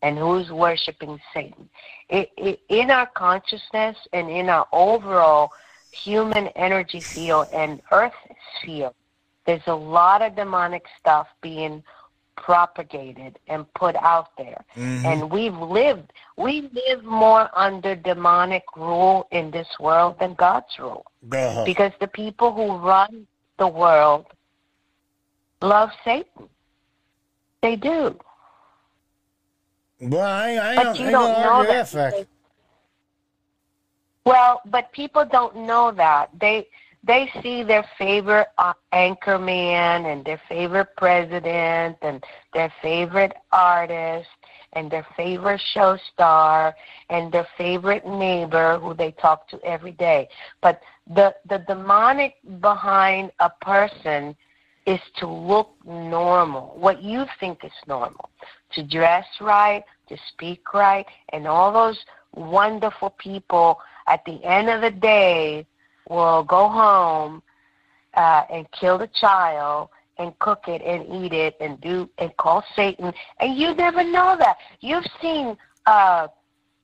and who's worshiping Satan. It, it, in our consciousness and in our overall human energy field and earth field, there's a lot of demonic stuff being propagated and put out there. And we've lived, we live more under demonic rule in this world than God's rule Uh-huh. because the people who run the world love Satan. They do. Well, I, I But don't, you I don't don't know argue that. that fact. Well, but people don't know that. They they see their favorite uh, anchor man and their favorite president and their favorite artist and their favorite show star and their favorite neighbor who they talk to every day. But the the demonic behind a person is to look normal, what you think is normal, to dress right, to speak right, and all those wonderful people at the end of the day will go home uh, and kill the child and cook it and eat it and do and call Satan and you never know that. You've seen uh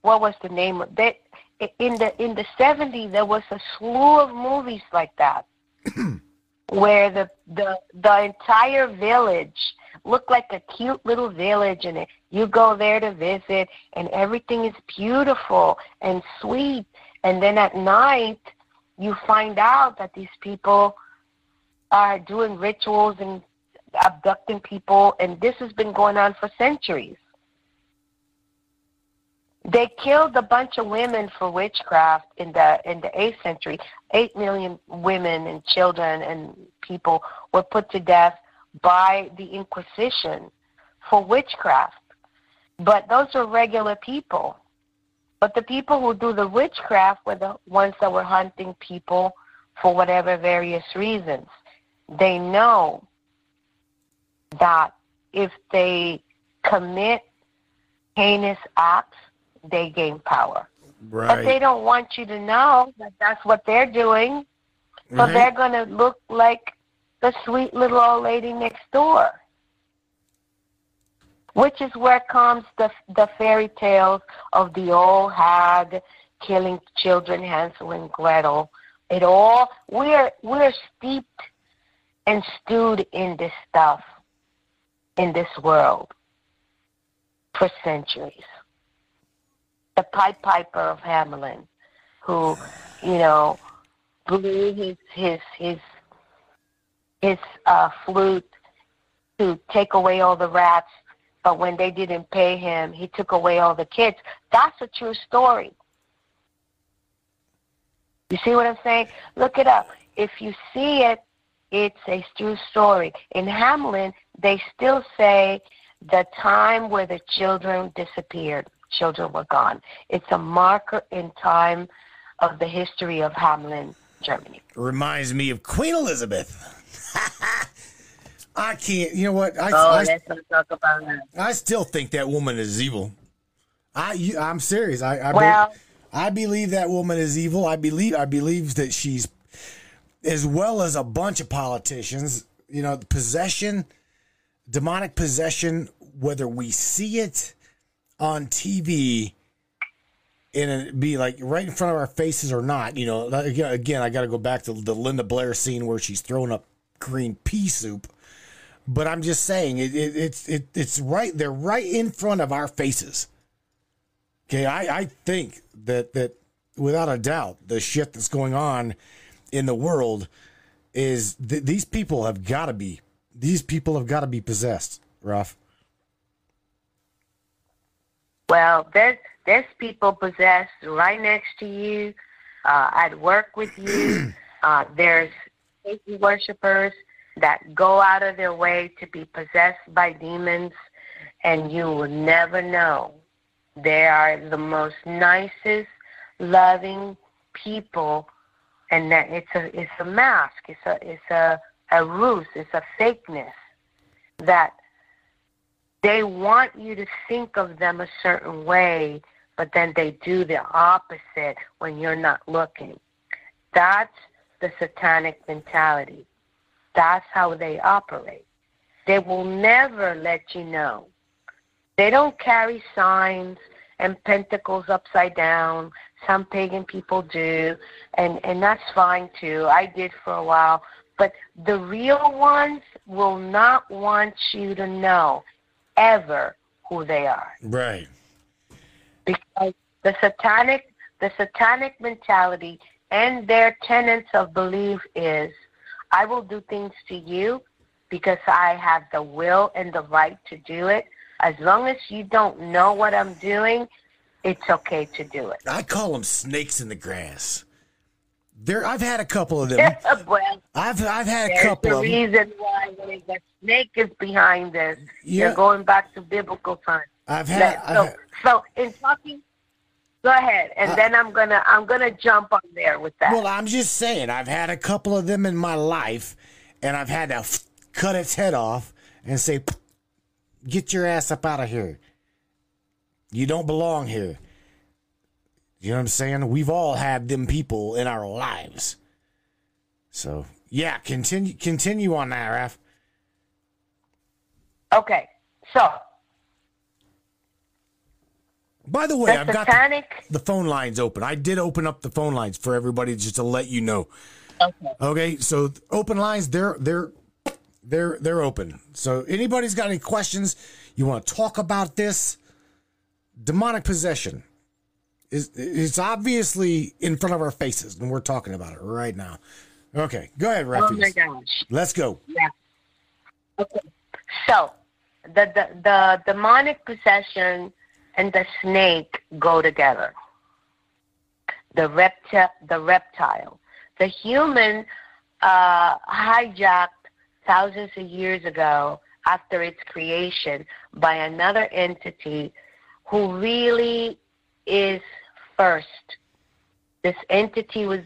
what was the name of that in the in the seventies there was a slew of movies like that where the the the entire village looked like a cute little village and you go there to visit and everything is beautiful and sweet. And then at night you find out that these people are doing rituals and abducting people and this has been going on for centuries they killed a bunch of women for witchcraft in the in the eighth century. Eight million women and children and people were put to death by the Inquisition for witchcraft. But those are regular people. But the people who do the witchcraft were the ones that were hunting people for whatever various reasons. They know that if they commit heinous acts, they gain power. Right. But they don't want you to know that that's what they're doing. So Mhm. they're going to look like the sweet little old lady next door. Which is where comes the the fairy tales of the old hag killing children, Hansel and Gretel. It all we're we're steeped and stewed in this stuff in this world for centuries. The Pied Piper of Hamelin, who, you know, blew his his his his uh, flute to take away all the rats, but when they didn't pay him, he took away all the kids. That's a true story. You see what I'm saying? Look it up. If you see it, it's a true story. In Hamelin, they still say the time where the children disappeared, children were gone. It's a marker in time of the history of Hamelin, Germany. Reminds me of Queen Elizabeth. I can't. You know what? I, Oh, I, let's not talk about that. I still think that woman is evil. I you, I'm serious. I I, Well- be, I believe that woman is evil. I believe I believe that she's as well as a bunch of politicians. You know, possession, demonic possession. Whether we see it on TV and be like right in front of our faces or not, you know. Again, I got to go back to the Linda Blair scene where she's throwing up green pea soup. But I'm just saying, it, it it's it, it's right. They're right in front of our faces. Okay, I, I think that that without a doubt, the shit that's going on in the world is th- these people have got to be these people have got to be possessed. Ruff. Well, there's there's people possessed right next to you, uh, at work with you. Uh, there's Satan worshippers that go out of their way to be possessed by demons, and you will never know. They are the most nicest, loving people, and that it's a it's a mask. It's a it's a a ruse. It's a fakeness that they want you to think of them a certain way, but then they do the opposite when you're not looking. That's the satanic mentality. That's how they operate. They will never let you know. They don't carry signs and pentacles upside down. Some pagan people do, and, and that's fine too. I did for a while. But the real ones will not want you to know ever who they are Right. because the satanic the satanic mentality and their tenets of belief is I will do things to you because I have the will and the right to do it. As long as you don't know what I'm doing, it's okay to do it. I call them snakes in the grass. There, I've had a couple of them. well, I've I've had a couple of them. reason why the snake is behind this. Yeah. You're going back to biblical times. I've had. Let- I've so, had- so in talking, go ahead, and Uh, then I'm gonna I'm gonna jump on there with that. Well, I'm just saying, I've had a couple of them in my life, and I've had to f- cut its head off and say, "Get your ass up out of here. You don't belong here." You know what I'm saying? We've all had them people in our lives. So yeah, continue continue on that, Raf. okay, so By the way, the I've got the, the phone lines open. I did open up the phone lines for everybody just to let you know. Okay. Okay, so open lines, they're they're they're they're open. So anybody's got any questions, you want to talk about this? Demonic possession is it's obviously in front of our faces, and we're talking about it right now. Okay, go ahead, Oh my gosh. Let's go. Yeah. Okay. So the, the the demonic possession and the snake go together. The reptile, the reptile, the human uh, hijacked thousands of years ago after its creation by another entity who really is first. This entity was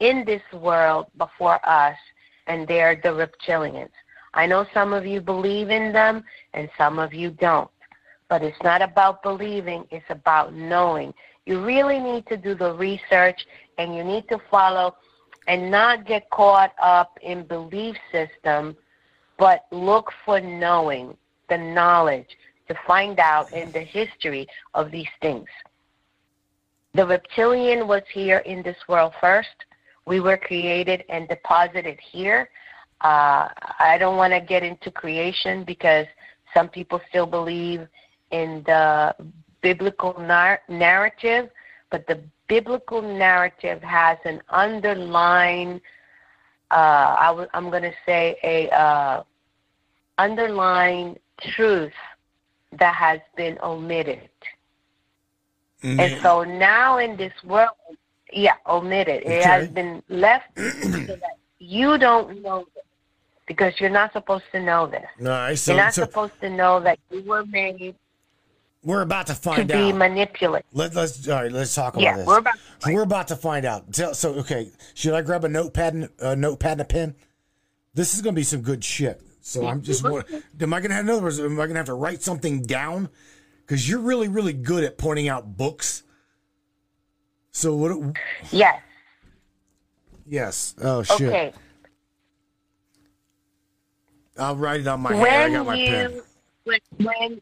in this world before us, and they're the reptilians. I know some of you believe in them and some of you don't. But it's not about believing, it's about knowing. You really need to do the research and you need to follow and not get caught up in belief system, but look for knowing, the knowledge to find out in the history of these things. The reptilian was here in this world first. We were created and deposited here. Uh, I don't want to get into creation because some people still believe in the biblical nar- narrative, but the biblical narrative has an underlying, uh, I w- I'm going to say, a uh, underlying truth that has been omitted. Mm-hmm. And so now in this world, yeah, omitted. Okay. It has been left so that you don't know this because you're not supposed to know this. No, so, you're not so, supposed to know that you were made. We're about to find to out. be manipulated. Let, us all right. Let's talk about yeah, this. We're about. So we're about to find out. So, so okay, should I grab a notepad, and, a notepad and a pen? This is going to be some good shit. So I'm just. am I going to have? In other words, am I going to have to write something down? Because you're really, really good at pointing out books. So what? Yes. Yes. Oh shit. Okay. I'll write it on my when hand. I got my you, pen. When, when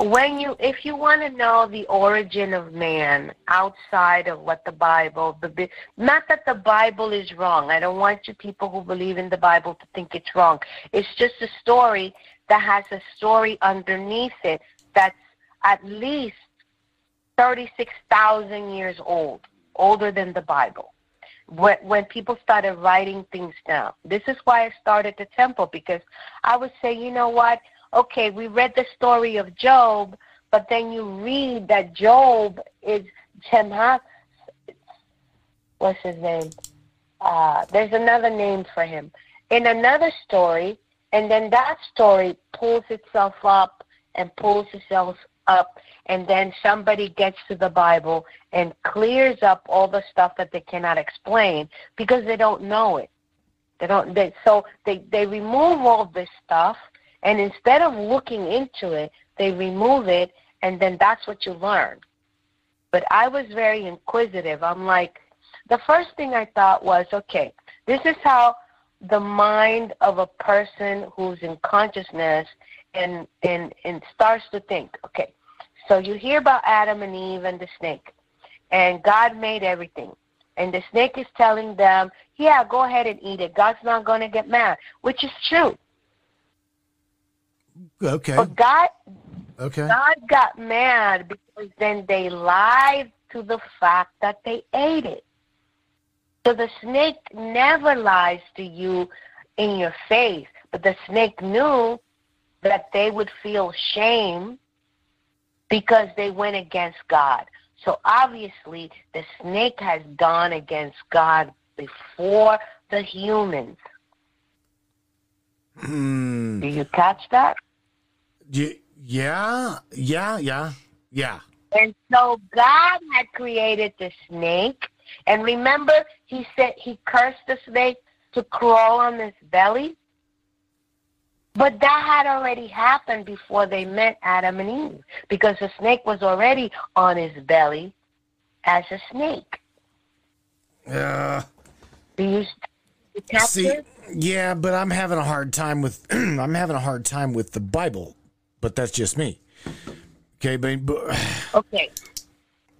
when you if you want to know the origin of man outside of what the bible the not that the bible is wrong i don't want you people who believe in the bible to think it's wrong it's just a story that has a story underneath it that's at least 36,000 years old older than the bible when, when people started writing things down this is why i started the temple because i would say you know what okay, we read the story of Job, but then you read that Job is Chemha. What's his name? Uh, there's another name for him. In another story, and then that story pulls itself up and pulls itself up, and then somebody gets to the Bible and clears up all the stuff that they cannot explain because they don't know it. They don't. They, so they they remove all this stuff and instead of looking into it, they remove it, and then that's what you learn. But I was very inquisitive. I'm like, the first thing I thought was, okay, this is how the mind of a person who's in consciousness and and and starts to think. Okay, so you hear about Adam and Eve and the snake, and God made everything, and the snake is telling them, yeah, go ahead and eat it. God's not going to get mad, which is true. Okay. But God, okay. God got mad because then they lied to the fact that they ate it. So the snake never lies to you in your face, but the snake knew that they would feel shame because they went against God. So obviously, the snake has gone against God before the humans. Hmm. Do you catch that? Yeah, yeah, yeah, yeah. And so God had created the snake. And remember, he said he cursed the snake to crawl on his belly. But that had already happened before they met Adam and Eve because the snake was already on his belly as a snake. Yeah. Do you, you see? Yeah, but I'm having a hard time with I'm having a hard time with the Bible but that's just me. Okay, but, okay.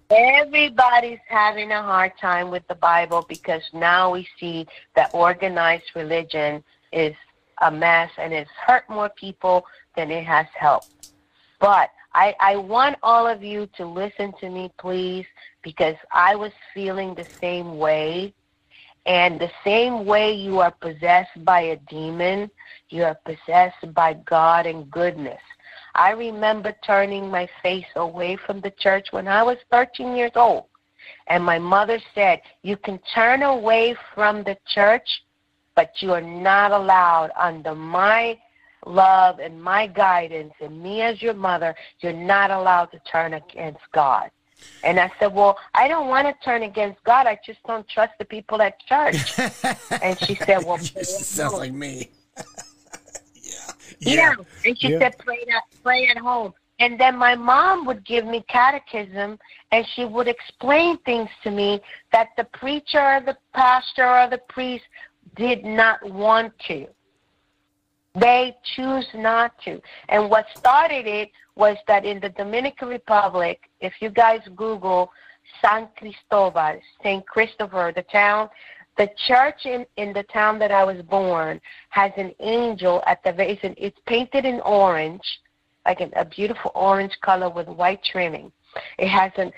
Everybody's having a hard time with the Bible because now we see that organized religion is a mess and it's hurt more people than it has helped. But I, I want all of you to listen to me, please, because I was feeling the same way. And the same way you are possessed by a demon, you are possessed by God and goodness. I remember turning my face away from the church when I was 13 years old. And my mother said, You can turn away from the church, but you are not allowed under my love and my guidance and me as your mother, you're not allowed to turn against God. And I said, Well, I don't want to turn against God. I just don't trust the people at church. and she said, Well, sounds like me. yeah. yeah. And she yeah. said, Pray at, pray at home. And then my mom would give me catechism and she would explain things to me that the preacher or the pastor or the priest did not want to. They choose not to. And what started it was that in the Dominican Republic, if you guys Google San Cristobal, St. Christopher, the town, the church in, in the town that I was born has an angel at the base. And it's painted in orange like a, a beautiful orange color with white trimming. It has an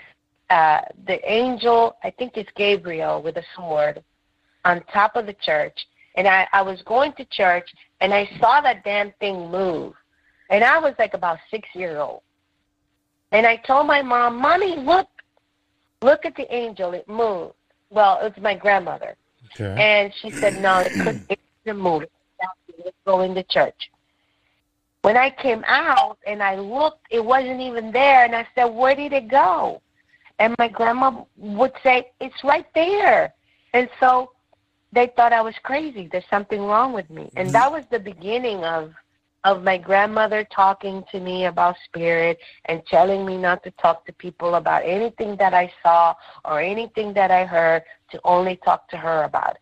uh, the angel, I think it's Gabriel with a sword, on top of the church. And I, I was going to church and I saw that damn thing move. And I was like about six years old. And I told my mom, Mommy, look, look at the angel. It moved. Well, it was my grandmother. Okay. And she said, No, it couldn't, it couldn't move. Let's go into church. When I came out and I looked, it wasn't even there. And I said, Where did it go? And my grandma would say, It's right there. And so they thought I was crazy. There's something wrong with me. And that was the beginning of of my grandmother talking to me about spirit and telling me not to talk to people about anything that I saw or anything that I heard, to only talk to her about it.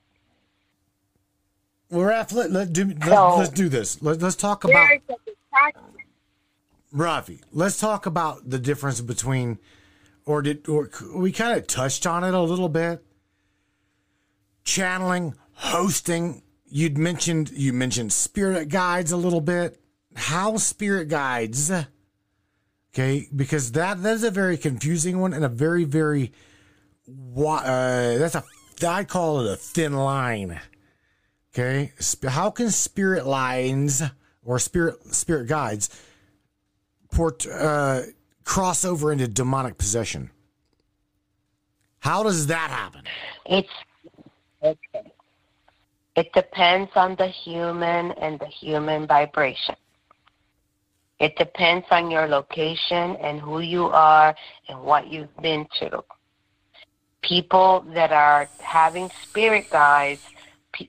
Well, Raph, let, let, do, let, so, let's do this. Let, let's talk about. Rafi, let's talk about the difference between, or did, or we kind of touched on it a little bit. Channeling, hosting. You'd mentioned you mentioned spirit guides a little bit. How spirit guides? Okay, because that that is a very confusing one and a very very, uh, that's a I call it a thin line. Okay, how can spirit lines or spirit spirit guides port uh, cross over into demonic possession? How does that happen? It's okay. It depends on the human and the human vibration. It depends on your location and who you are and what you've been to. People that are having spirit guides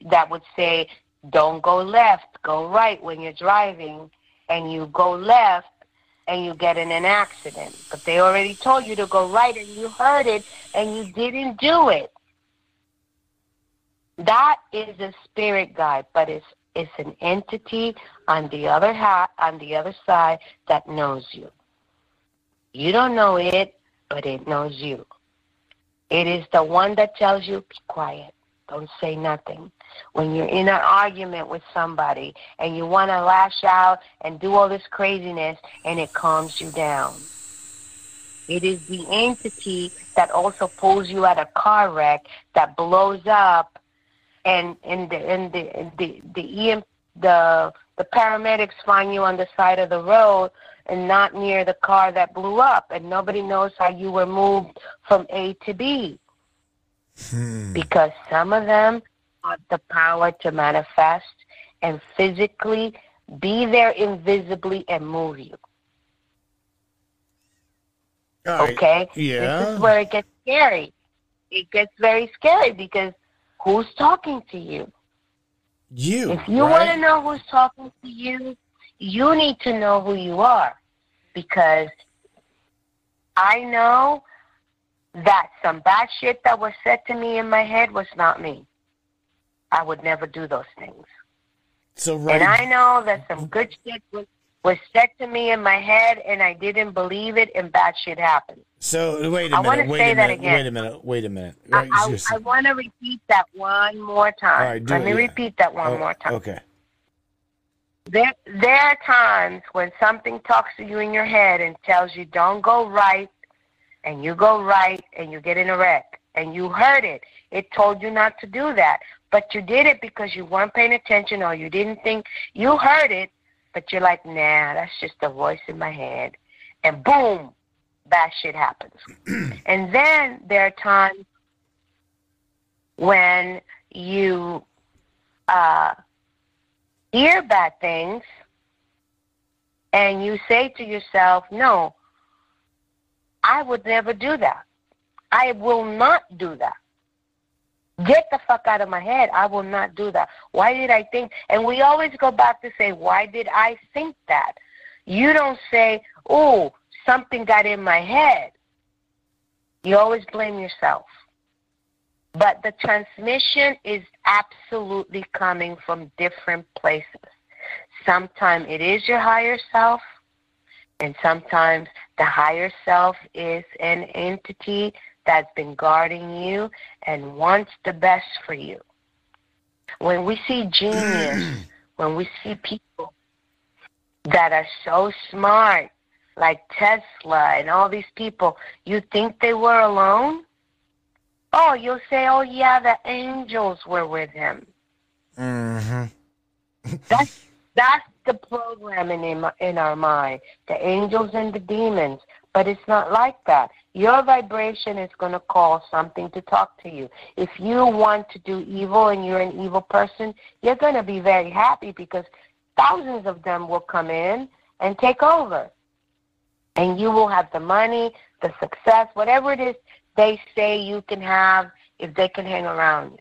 that would say, don't go left, go right when you're driving, and you go left and you get in an accident. But they already told you to go right and you heard it and you didn't do it. That is a spirit guide, but it's it's an entity on the other ha- on the other side that knows you. You don't know it, but it knows you. It is the one that tells you, be quiet. Don't say nothing. When you're in an argument with somebody and you want to lash out and do all this craziness and it calms you down. It is the entity that also pulls you at a car wreck that blows up and and the and the and the the, EM, the the paramedics find you on the side of the road and not near the car that blew up and nobody knows how you were moved from A to B. Hmm. Because some of them have the power to manifest and physically be there invisibly and move you. okay? Yeah. This is where it gets scary. It gets very scary because who's talking to you? You. If you right? want to know who's talking to you, you need to know who you are because I know that some bad shit that was said to me in my head was not me. I would never do those things. So right. And I know that some good shit was was said to me in my head, and I didn't believe it, and bad shit happened. So wait a minute. I Wait a minute. Wait a minute. Wait a minute. Right, I, I, I want to repeat that one more time. Right, Let me yeah. repeat that one oh, more time. Okay. There, there are times when something talks to you in your head and tells you don't go right, and you go right and you get in a wreck and you heard it. It told you not to do that, but you did it because you weren't paying attention or you didn't think you heard it, but you're like, nah, that's just a voice in my head, and boom, bad shit happens. and then there are times when you uh, hear bad things and you say to yourself, no, I would never do that. I will not do that. Get the fuck out of my head. I will not do that. Why did I think? And we always go back to say, why did I think that? You don't say, oh, something got in my head. You always blame yourself. But the transmission is absolutely coming from different places. Sometimes it is your higher self, and sometimes the higher self is an entity that's been guarding you and wants the best for you. When we see genius, when we see people that are so smart, like Tesla and all these people, you think they were alone? Oh, you'll say, oh, yeah, the angels were with him. Mm-hmm. That's, that's the programming in, in our mind, the angels and the demons. But it's not like that. Your vibration is going to call something to talk to you. If you want to do evil and you're an evil person, you're going to be very happy because thousands of them will come in and take over. And you will have the money, the success, whatever it is they say you can have if they can hang around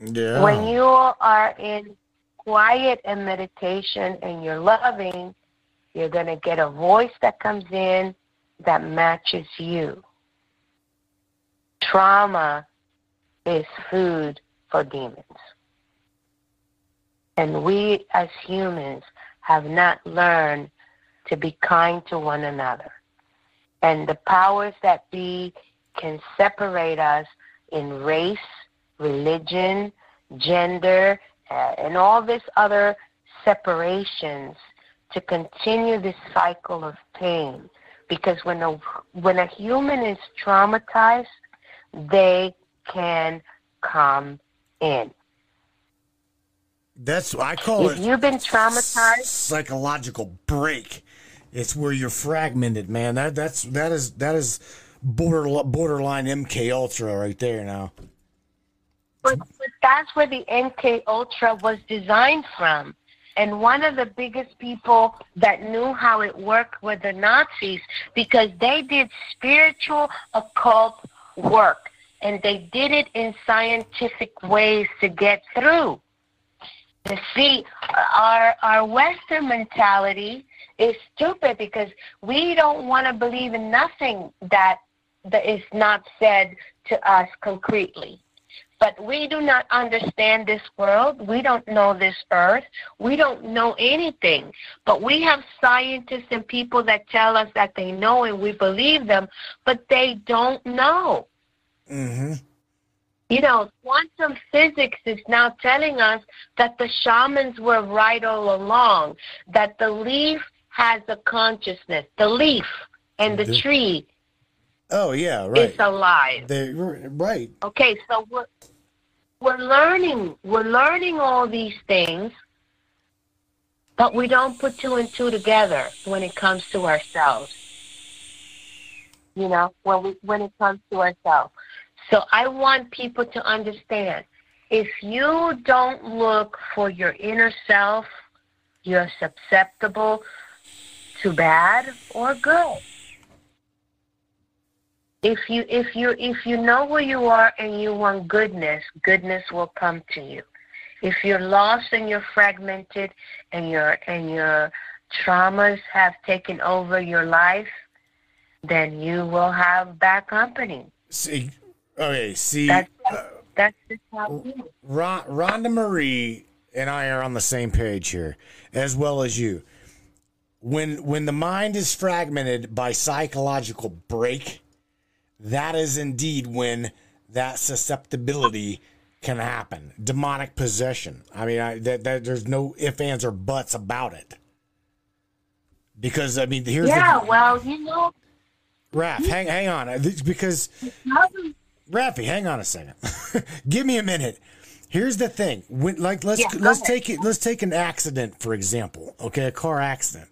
you. Yeah. When you are in quiet and meditation and you're loving, you're going to get a voice that comes in that matches you. Trauma is food for demons. And we as humans have not learned to be kind to one another. And the powers that be can separate us in race, religion, gender, uh, and all this other separations to continue this cycle of pain. Because when a when a human is traumatized, they can come in. That's I call If it If you've been traumatized, psychological break. It's where you're fragmented, man. That that's that is that is border borderline MK Ultra right there now. But, but that's where the MK Ultra was designed from. And one of the biggest people that knew how it worked were the Nazis because they did spiritual occult work and they did it in scientific ways to get through. You see, our our Western mentality is stupid because we don't want to believe in nothing that that is not said to us concretely. But we do not understand this world. We don't know this earth. We don't know anything. But we have scientists and people that tell us that they know and we believe them, but they don't know. Mm-hmm. You know, quantum physics is now telling us that the shamans were right all along, that the leaf has a consciousness, the leaf and the Mhm. tree Oh yeah, right. It's alive. They right. Okay, so we're we're learning we're learning all these things, but we don't put two and two together when it comes to ourselves. You know, when we when it comes to ourselves. So I want people to understand if you don't look for your inner self, you're susceptible to bad or good if you if you if you know where you are and you want goodness goodness will come to you if you're lost and you're fragmented and your and your traumas have taken over your life then you will have bad company See, okay. See, that's uh, that's just how it is Ron, Rhonda Marie and I are on the same page here, as well as you. When when the mind is fragmented by psychological break, that is indeed when that susceptibility can happen. Demonic possession. I mean, I, that, that there's no ifs, ands, or buts about it. Because I mean, here's yeah the well you know Raph, hang hang on, Uh, because Rafi, hang on a second. Give me a minute. Here's the thing. When, like let's Yeah, let's ahead. take it let's take an accident for example. Okay, a car accident.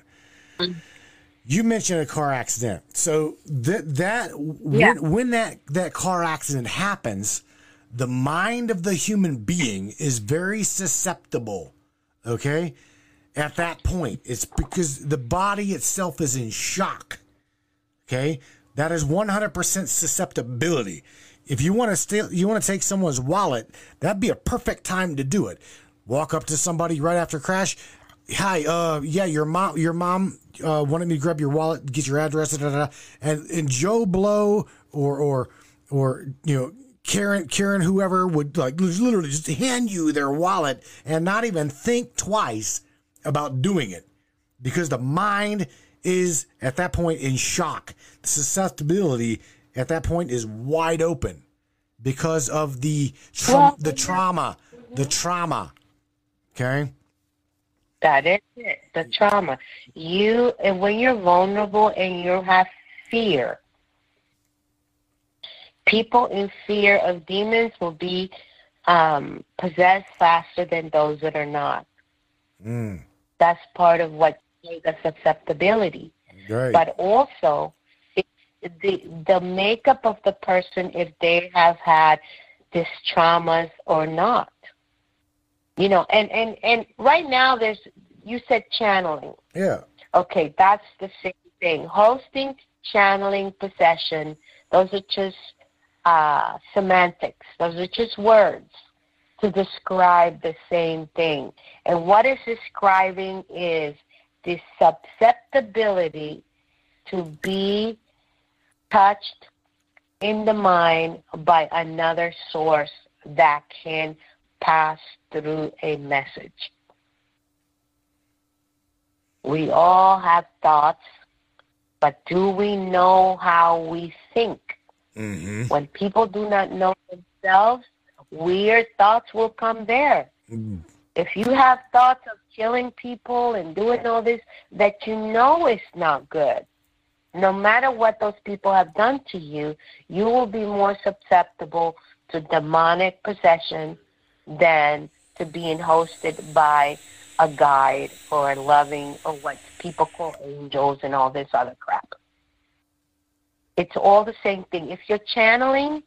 You mentioned a car accident. So that that Yeah. when, when that that car accident happens, the mind of the human being is very susceptible. Okay? at that point. It's because the body itself is in shock. Okay? That is 100% susceptibility. If you want to steal, you want to take someone's wallet, that'd be a perfect time to do it. Walk up to somebody right after crash. Hi, uh, yeah, your mom, your mom uh, wanted me to grab your wallet, get your address, da, da, da. and and Joe Blow or or or you know Karen, Karen, whoever would like literally just hand you their wallet and not even think twice about doing it because the mind is at that point in shock. The susceptibility at that point is wide open because of the tra- the trauma, the trauma. Okay. That is it. The trauma. You and when you're vulnerable and you have fear, people in fear of demons will be um, possessed faster than those that are not. Mm, That's part of what the susceptibility. right. But also, the the makeup of the person if they have had these traumas or not. You know, and and and right now there's you said channeling. yeah. Okay, that's the same thing. Hosting, channeling, possession, those are just uh, semantics. Those are just words to describe the same thing. And what it's describing is the susceptibility to be touched in the mind by another source that can pass through a message. We all have thoughts, but do we know how we think? Mm-hmm. When people do not know themselves, weird thoughts will come there. Mm. If you have thoughts of killing people and doing all this that you know is not good, no matter what those people have done to you, you will be more susceptible to demonic possession than to being hosted by a guide or a loving or what people call angels and all this other crap. It's all the same thing. If you're channeling,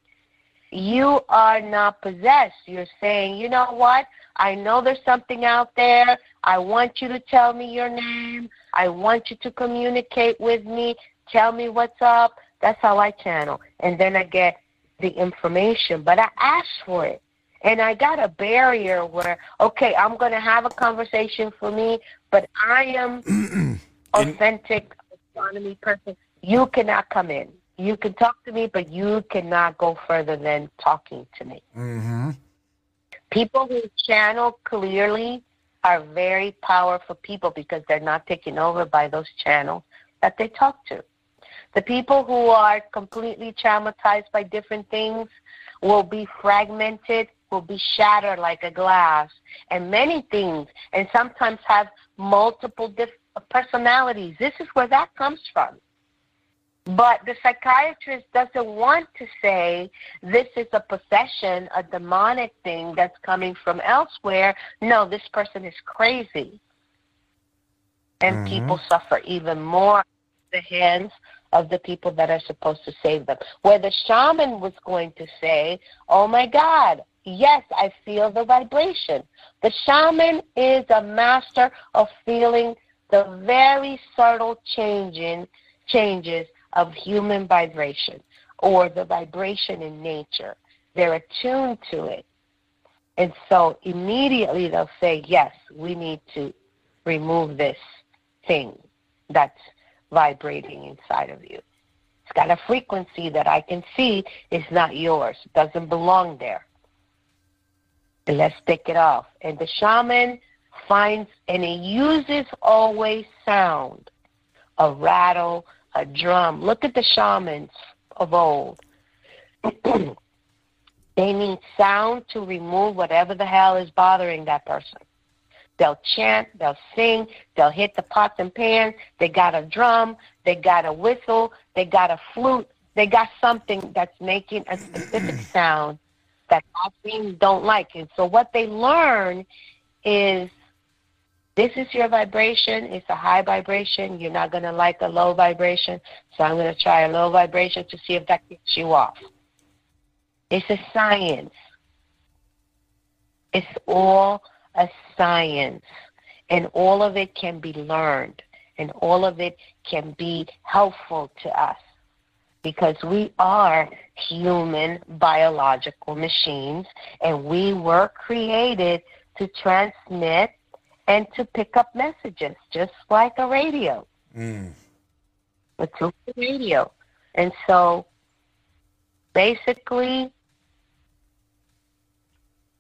you are not possessed. You're saying, you know what? I know there's something out there. I want you to tell me your name. I want you to communicate with me. Tell me what's up. That's how I channel. And then I get the information. But I ask for it. And I got a barrier where, okay, I'm going to have a conversation for me, but I am authentic astronomy person. You cannot come in. You can talk to me, but you cannot go further than talking to me. Mm-hmm. People who channel clearly are very powerful people because they're not taken over by those channels that they talk to. The people who are completely traumatized by different things will be fragmented, will be shattered like a glass, and many things, and sometimes have multiple diff- personalities. This is where that comes from. But the psychiatrist doesn't want to say this is a possession, a demonic thing that's coming from elsewhere. No, this person is crazy. And Mhm. people suffer even more at the hands of the people that are supposed to save them. Where the shaman was going to say, Oh my God, yes, I feel the vibration. The shaman is a master of feeling the very subtle changing changes of human vibration or the vibration in nature. They're attuned to it. And so immediately they'll say, Yes, we need to remove this thing that's vibrating inside of you. It's got a frequency that I can see is not yours, it doesn't belong there. And let's take it off. And the shaman finds and he uses always sound a rattle, a drum. Look at the shamans of old. they need sound to remove whatever the hell is bothering that person. They'll chant, they'll sing, they'll hit the pots and pans. They got a drum, they got a whistle, they got a flute, they got something that's making a specific sound that beings don't like. And so what they learn is this is your vibration. It's a high vibration. You're not going to like a low vibration. So I'm going to try a low vibration to see if that gets you off. It's a science. It's all a science. and all of it can be learned, and all of it can be helpful to us because we are human biological machines and we were created to transmit and to pick up messages just like a radio. Mm. A two radio. And so basically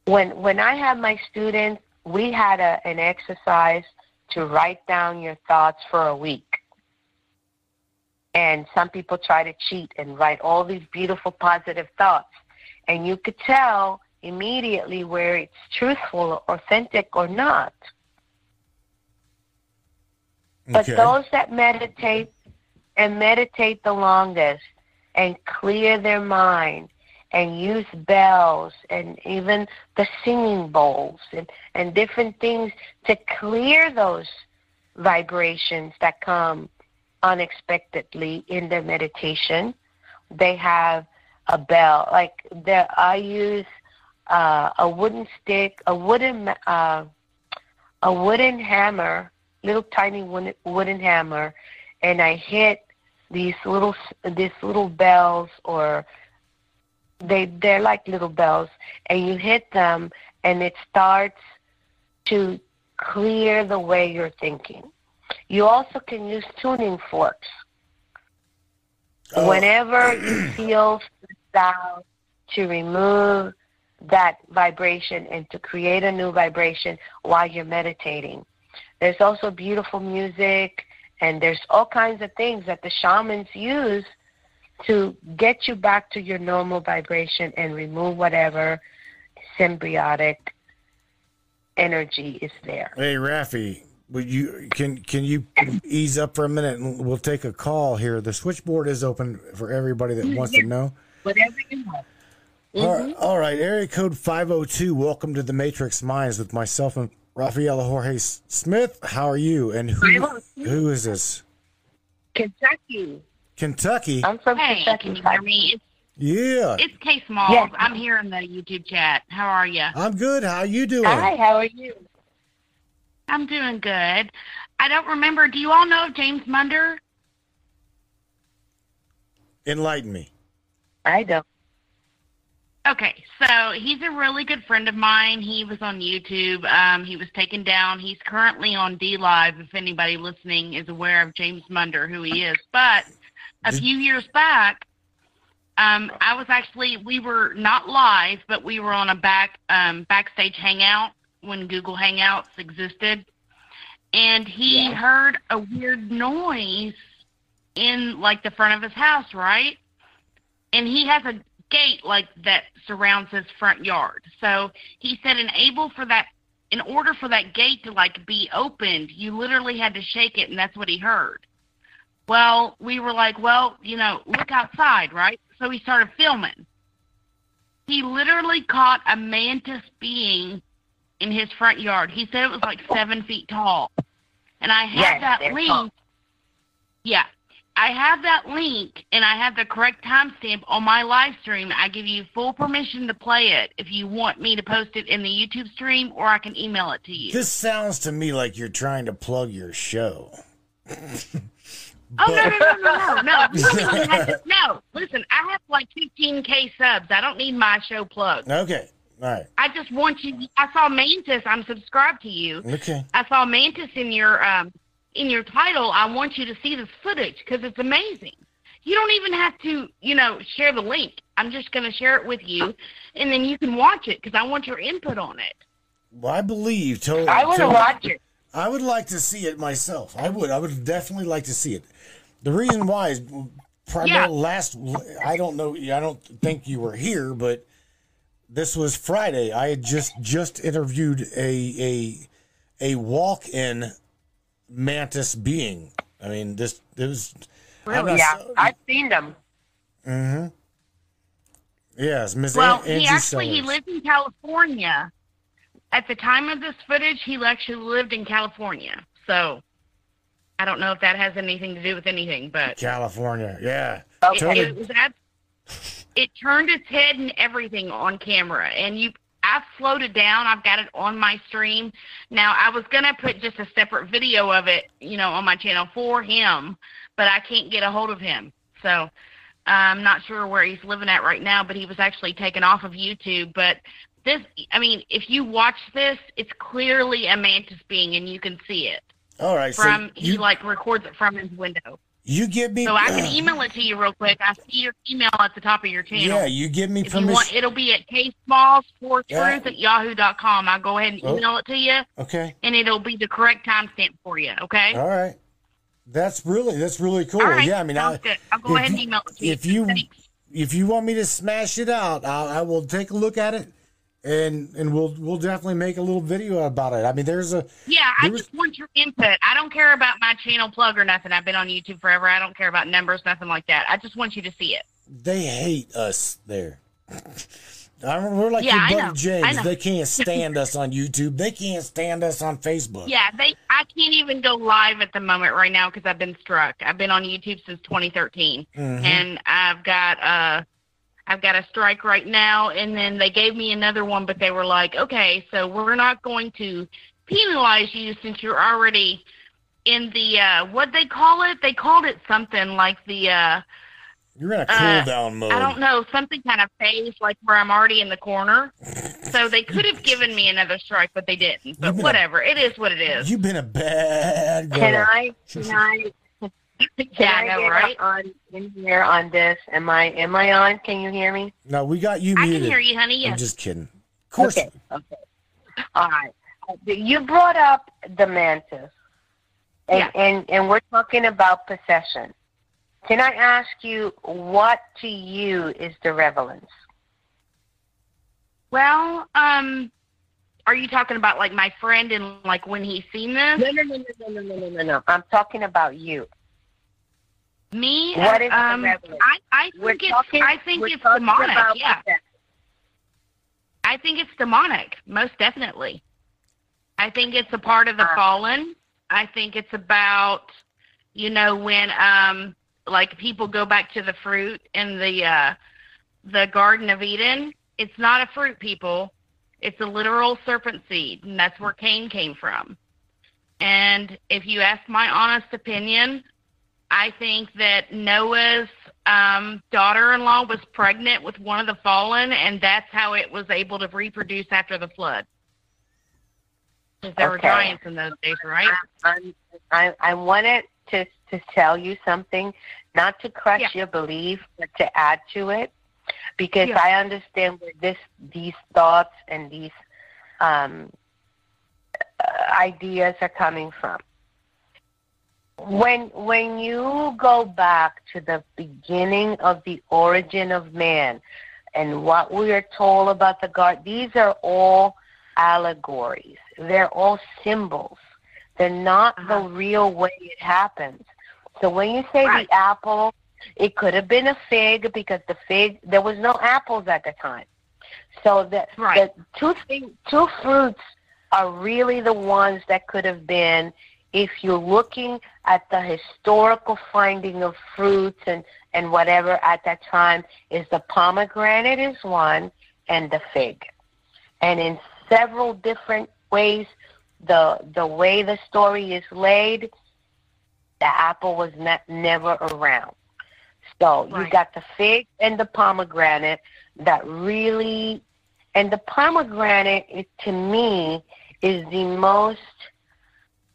when when I have my students, we had a, an exercise to write down your thoughts for a week. And some people try to cheat and write all these beautiful positive thoughts. And you could tell immediately where it's truthful, or authentic, or not. But Okay. those that meditate and meditate the longest and clear their mind and use bells and even the singing bowls and, and different things to clear those vibrations that come unexpectedly in their meditation. They have a bell. Like the, I use uh, a wooden stick, a wooden uh, a wooden hammer, little tiny wooden, wooden hammer, and I hit these little these little bells or they they're like little bells and you hit them and it starts to clear the way you're thinking. You also can use tuning forks. Oh. Whenever you feel down to remove that vibration and to create a new vibration while you're meditating. There's also beautiful music and there's all kinds of things that the shamans use to get you back to your normal vibration and remove whatever symbiotic energy is there. Hey, Rafi, would you can can you ease up for a minute and we'll take a call here. The switchboard is open for everybody that wants to know. Whatever you want. All right, mm-hmm. all right, area code 502. Welcome to the Matrix Minds with myself and Rafaela Jorge Smith. How are you? And who oh who is this? Kentucky. Kentucky. I'm from Hey, Kentucky. can you hear me? It's, Yeah. it's Kay Smalls. Yes. I'm here in the YouTube chat. How are you? I'm good. How are you doing? Hi, how are you? I'm doing good. I don't remember. Do you all know James Munder? Enlighten me. I don't. Okay, so he's a really good friend of mine. He was on YouTube. Um, he was taken down. He's currently on DLive. If anybody listening is aware of James Munder, who he is, but a few years back, um, I was actually we were not live, but we were on a back um, backstage hangout when Google Hangouts existed, and he Yeah. heard a weird noise in like the front of his house, right? And he has a gate like that surrounds his front yard. So he said enable for that in order for that gate to like be opened, you literally had to shake it and that's what he heard. Well, we were like, well, you know, look outside, right? So he started filming. He literally caught a mantis being in his front yard. He said it was like seven feet tall. And I have Yes, that link. tall. Yeah. I have that link and I have the correct timestamp on my live stream. I give you full permission to play it if you want me to post it in the YouTube stream or I can email it to you. This sounds to me like you're trying to plug your show. Oh no no no no no no! You don't even have no, listen, I have like 15k subs. I don't need my show plugged. Okay. Right. I just want you. I saw Mantis. I'm subscribed to you. Okay. I saw Mantis in your um in your title. I want you to see this footage because it's amazing. You don't even have to, you know, share the link. I'm just going to share it with you, and then you can watch it because I want your input on it. Well, I believe totally. I want to watch it. I would like to see it myself. I would. I would definitely like to see it. The reason why is primarily Yeah. last. I don't know. I don't think you were here, but this was Friday. I had just just interviewed a a a walk in mantis being. I mean, this it was. Really? Yeah, so- I've seen them. Mm-hmm. Yes, Ms. Well, An- he actually he lived in California. At the time of this footage, he actually lived in California. So I don't know if that has anything to do with anything, but California. Yeah. Okay. it, it was at, it turned its head and everything on camera. And you I've slowed it down. I've got it on my stream. Now I was gonna put just a separate video of it, you know, on my channel for him, but I can't get a hold of him. So I'm not sure where he's living at right now, but he was actually taken off of YouTube. But this, I mean, if you watch this, it's clearly a mantis being, and you can see it All right. from. so he like records it from his window. You give me. So I can email it to you real quick. I see your email at the top of your channel. Yeah, you give me If you permission. want, it'll be at ksmalls4truth Yeah. at yahoo.com. I'll go ahead and Oh. email it to you, okay. and it'll be the correct timestamp for you. Okay. All right. That's really that's really cool. Right. Yeah, I mean, sounds I, good. I'll go ahead and email it to you. if you Thanks. if you want me to smash it out, I'll, I will take a look at it, and and we'll we'll definitely make a little video about it. I mean, there's a Yeah, I was- just want your input. I don't care about my channel plug or nothing. I've been on YouTube forever. I don't care about numbers, nothing like that. I just want you to see it. they hate us there. I remember we're like Yeah, your buddy James. They can't stand us on YouTube. They can't stand us on Facebook. Yeah, they. I can't even go live at the moment right now because I've been struck. I've been on YouTube since 2013, Mhm. and I've got uh, I've got a strike right now. And then they gave me another one, but they were like, okay, so we're not going to penalize you since you're already in the uh, what they call it. They called it something like the. Uh, You're in a cool Uh, down mode. I don't know, something kind of phase like where I'm already in the corner. So they could have given me another strike, but they didn't. But been a- whatever, it is what it is. You've been a bad girl. Can I? Can I? Can Yeah, I I know, right? on in here on this? Am I? Am I on? Can you hear me? No, we got you I muted. can hear you, honey. Yes. I'm just kidding. Of course. Okay. Okay. All right. You brought up the mantis, and Yeah. and and we're talking about possession. Can I ask you what to you is the relevance? Well, um, are you talking about like my friend and like when he's seen this? No, no, no, no, no, no, no, no, no, no. I'm talking about you. Me? What is um? I I think it's talking. I think it's demonic. Yeah. I think it's demonic, most definitely. I think it's a part of the Uh. fallen. I think it's about, you know, when um like people go back to the fruit in the uh the Garden of Eden. It's not a fruit, people. It's a literal serpent seed, and that's where Cain came from. And if you ask my honest opinion, I think that Noah's um, daughter-in-law was pregnant with one of the fallen, and that's how it was able to reproduce after the flood. Because there were giants in those days, right? I'm, I, I wanted to, to tell you something, not to crush Yeah. your belief, but to add to it, because Yeah. I understand where this these thoughts and these um, uh, ideas are coming from. When when you go back to the beginning of the origin of man and what we are told about the garden, these are all allegories. They're all symbols. They're not Uh-huh. the real way it happens. So when you say Right. the apple, it could have been a fig because the fig there was no apples at the time. So the, Right. the two thing, two fruits are really the ones that could have been if you're looking at the historical finding of fruits and, and whatever at that time is the pomegranate is one and the fig. And in several different ways the the way the story is laid, the apple was ne- never around. So you Right. got the fig and the pomegranate that really, and the pomegranate is, to me is the most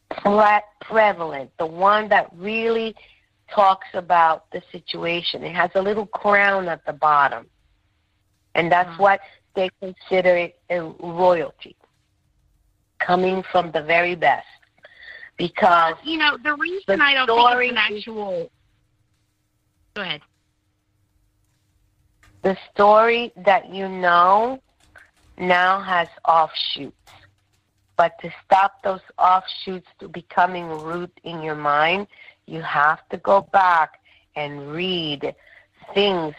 prevalent, the one that really talks about the situation. It has a little crown at the bottom, and that's Mhm. what they consider it a royalty, coming from the very best. Because You know, the reason The I don't think it's an actual. Go ahead. the story that you know now has offshoots. But to stop those offshoots to becoming root in your mind, you have to go back and read things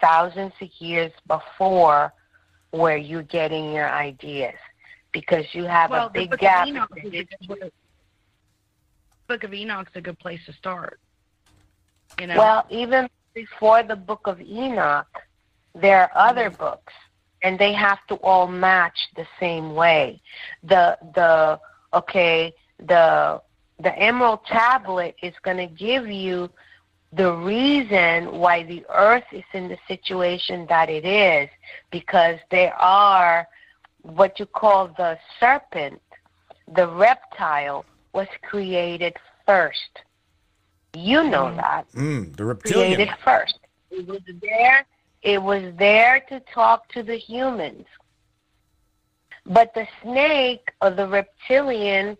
thousands of years before where you're getting your ideas. Because you have well, a the big Book gap. of Enoch is Book of Enoch's a good place to start. You know. Well, even before the book of Enoch, there are other mm-hmm. books and they have to all match the same way. The the okay, the the emerald tablet is going to give you the reason why the earth is in the situation that it is because there are what you call the serpent, the reptile was created first. You know that. Mm, the reptilian. Created first. It was there it was there to talk to the humans. But the snake or the reptilian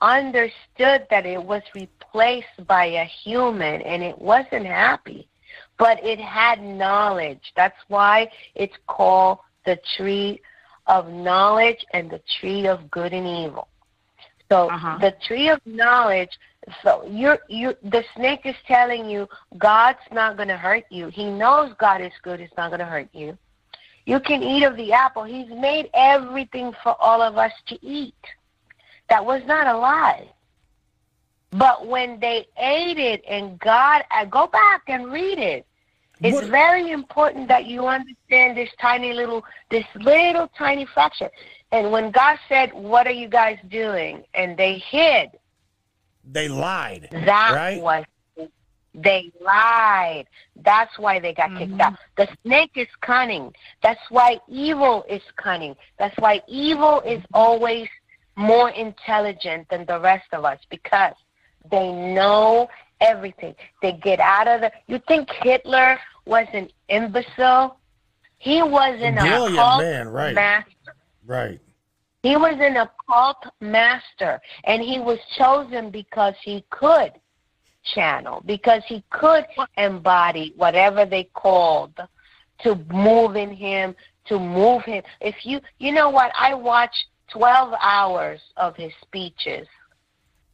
understood that it was replaced by a human and it wasn't happy. But it had knowledge. That's why it's called the tree of knowledge and the tree of good and evil. So Uh-huh. the tree of knowledge. So you're you. The snake is telling you God's not going to hurt you. He knows God is good. It's not going to hurt you. You can eat of the apple. He's made everything for all of us to eat. That was not a lie. But when they ate it and God, I go back and read it. It's What- very important that you understand this tiny little, this little tiny fraction. And when God said, "What are you guys doing?" and they hid, They lied. that right? was they lied. That's why they got kicked mm-hmm. out. The snake is cunning. That's why evil is cunning. That's why evil is always more intelligent than the rest of us because they know everything. They get out of the. You think Hitler was an imbecile? He was an Brilliant occult man, right. master. Right. He was an occult master, and he was chosen because he could channel, because he could embody whatever they called to move in him, to move him. If you, you know what, I watched 12 hours of his speeches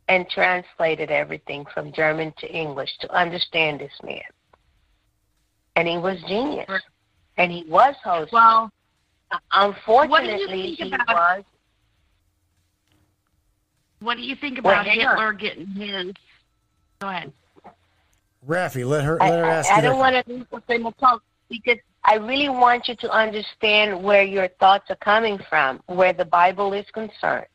and translated everything from German to English to understand this man. And he was genius. And he was hosting. Well, Unfortunately, he was. What do you think about hang on. Hitler getting his? Go ahead. Rafi, let her let her I, ask I you. don't want to lose the frame of talk because I really want you to understand where your thoughts are coming from, where the Bible is concerned.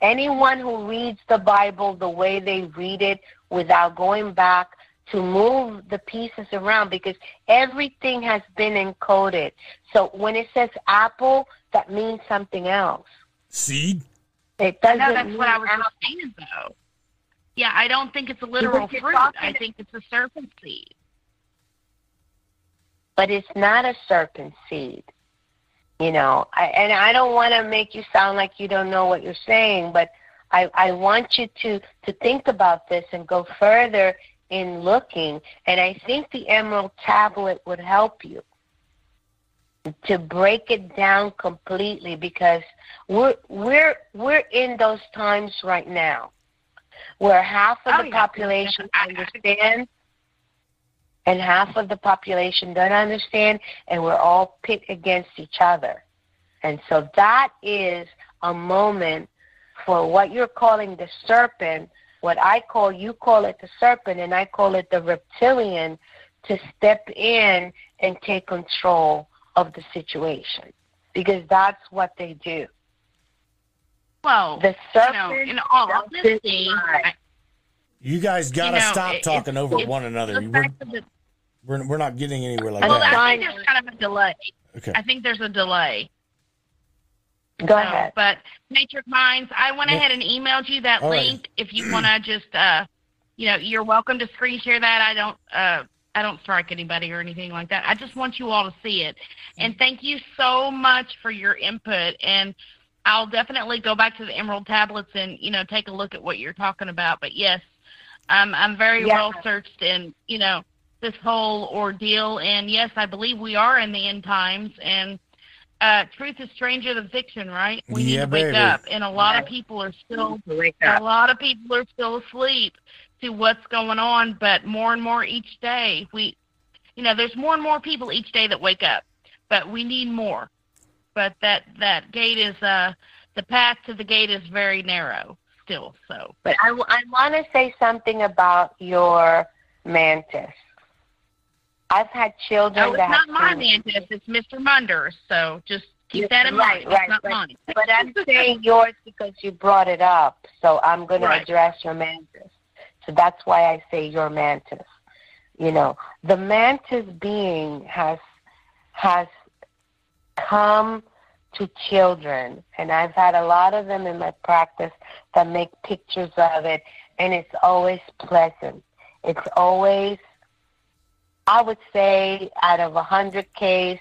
Anyone who reads the Bible the way they read it without going back to move the pieces around because everything has been encoded. So when it says apple, that means something else. Seed. It I doesn't know that's what I was apple. saying though. Yeah, I don't think it's a literal fruit. I think it's a serpent seed. but it's not a serpent seed. You know, I, and I don't want to make you sound like you don't know what you're saying, but I, I want you to, to think about this and go further in looking. And I think the Emerald Tablet would help you to break it down completely because we're we're we're in those times right now where half of Oh, the yeah. population understands and half of the population don't understand, and we're all pit against each other. And so that is a moment for what you're calling the serpent, what I call, you call it the serpent, and I call it the reptilian, to step in and take control of the situation. Because that's what they do. Well, The you know, in all doesn't honesty, You guys gotta know, stop it- talking it's- over it's one another. We're, the- we're, we're not getting anywhere like I'm well, that. I think there's kind of a delay. Okay. I think there's a delay. Go So, ahead. But Matrix Minds, I went Yeah. ahead and emailed you that All right. link. If you want to just, uh, you know, you're welcome to screen share that. I don't, uh, I don't strike anybody or anything like that. I just want you all to see it. And thank you so much for your input. And I'll definitely go back to the Emerald tablets and you know take a look at what you're talking about. But yes, um, I'm very Yeah. well searched in you know this whole ordeal. And yes, I believe we are in the end times. And uh, truth is stranger than fiction, right? We need Yeah, to wake baby. up. And a lot of people are still a lot of people are still asleep to what's going on. But more and more each day, we, you know, there's more and more people each day that wake up. But we need more. But that that gate is uh the path to the gate is very narrow still. So But I, want to say something about your mantis. I've had children No, it's that not my mantis. It's Mr. Munder's. So just keep that in right, mind. right, it's not right. mine. But I'm saying yours because you brought it up. So I'm going to address your mantis. So that's why I say your mantis. You know, the mantis being has has come to children, and I've had a lot of them in my practice that make pictures of it, and it's always pleasant. It's always, I would say, out of a hundred case,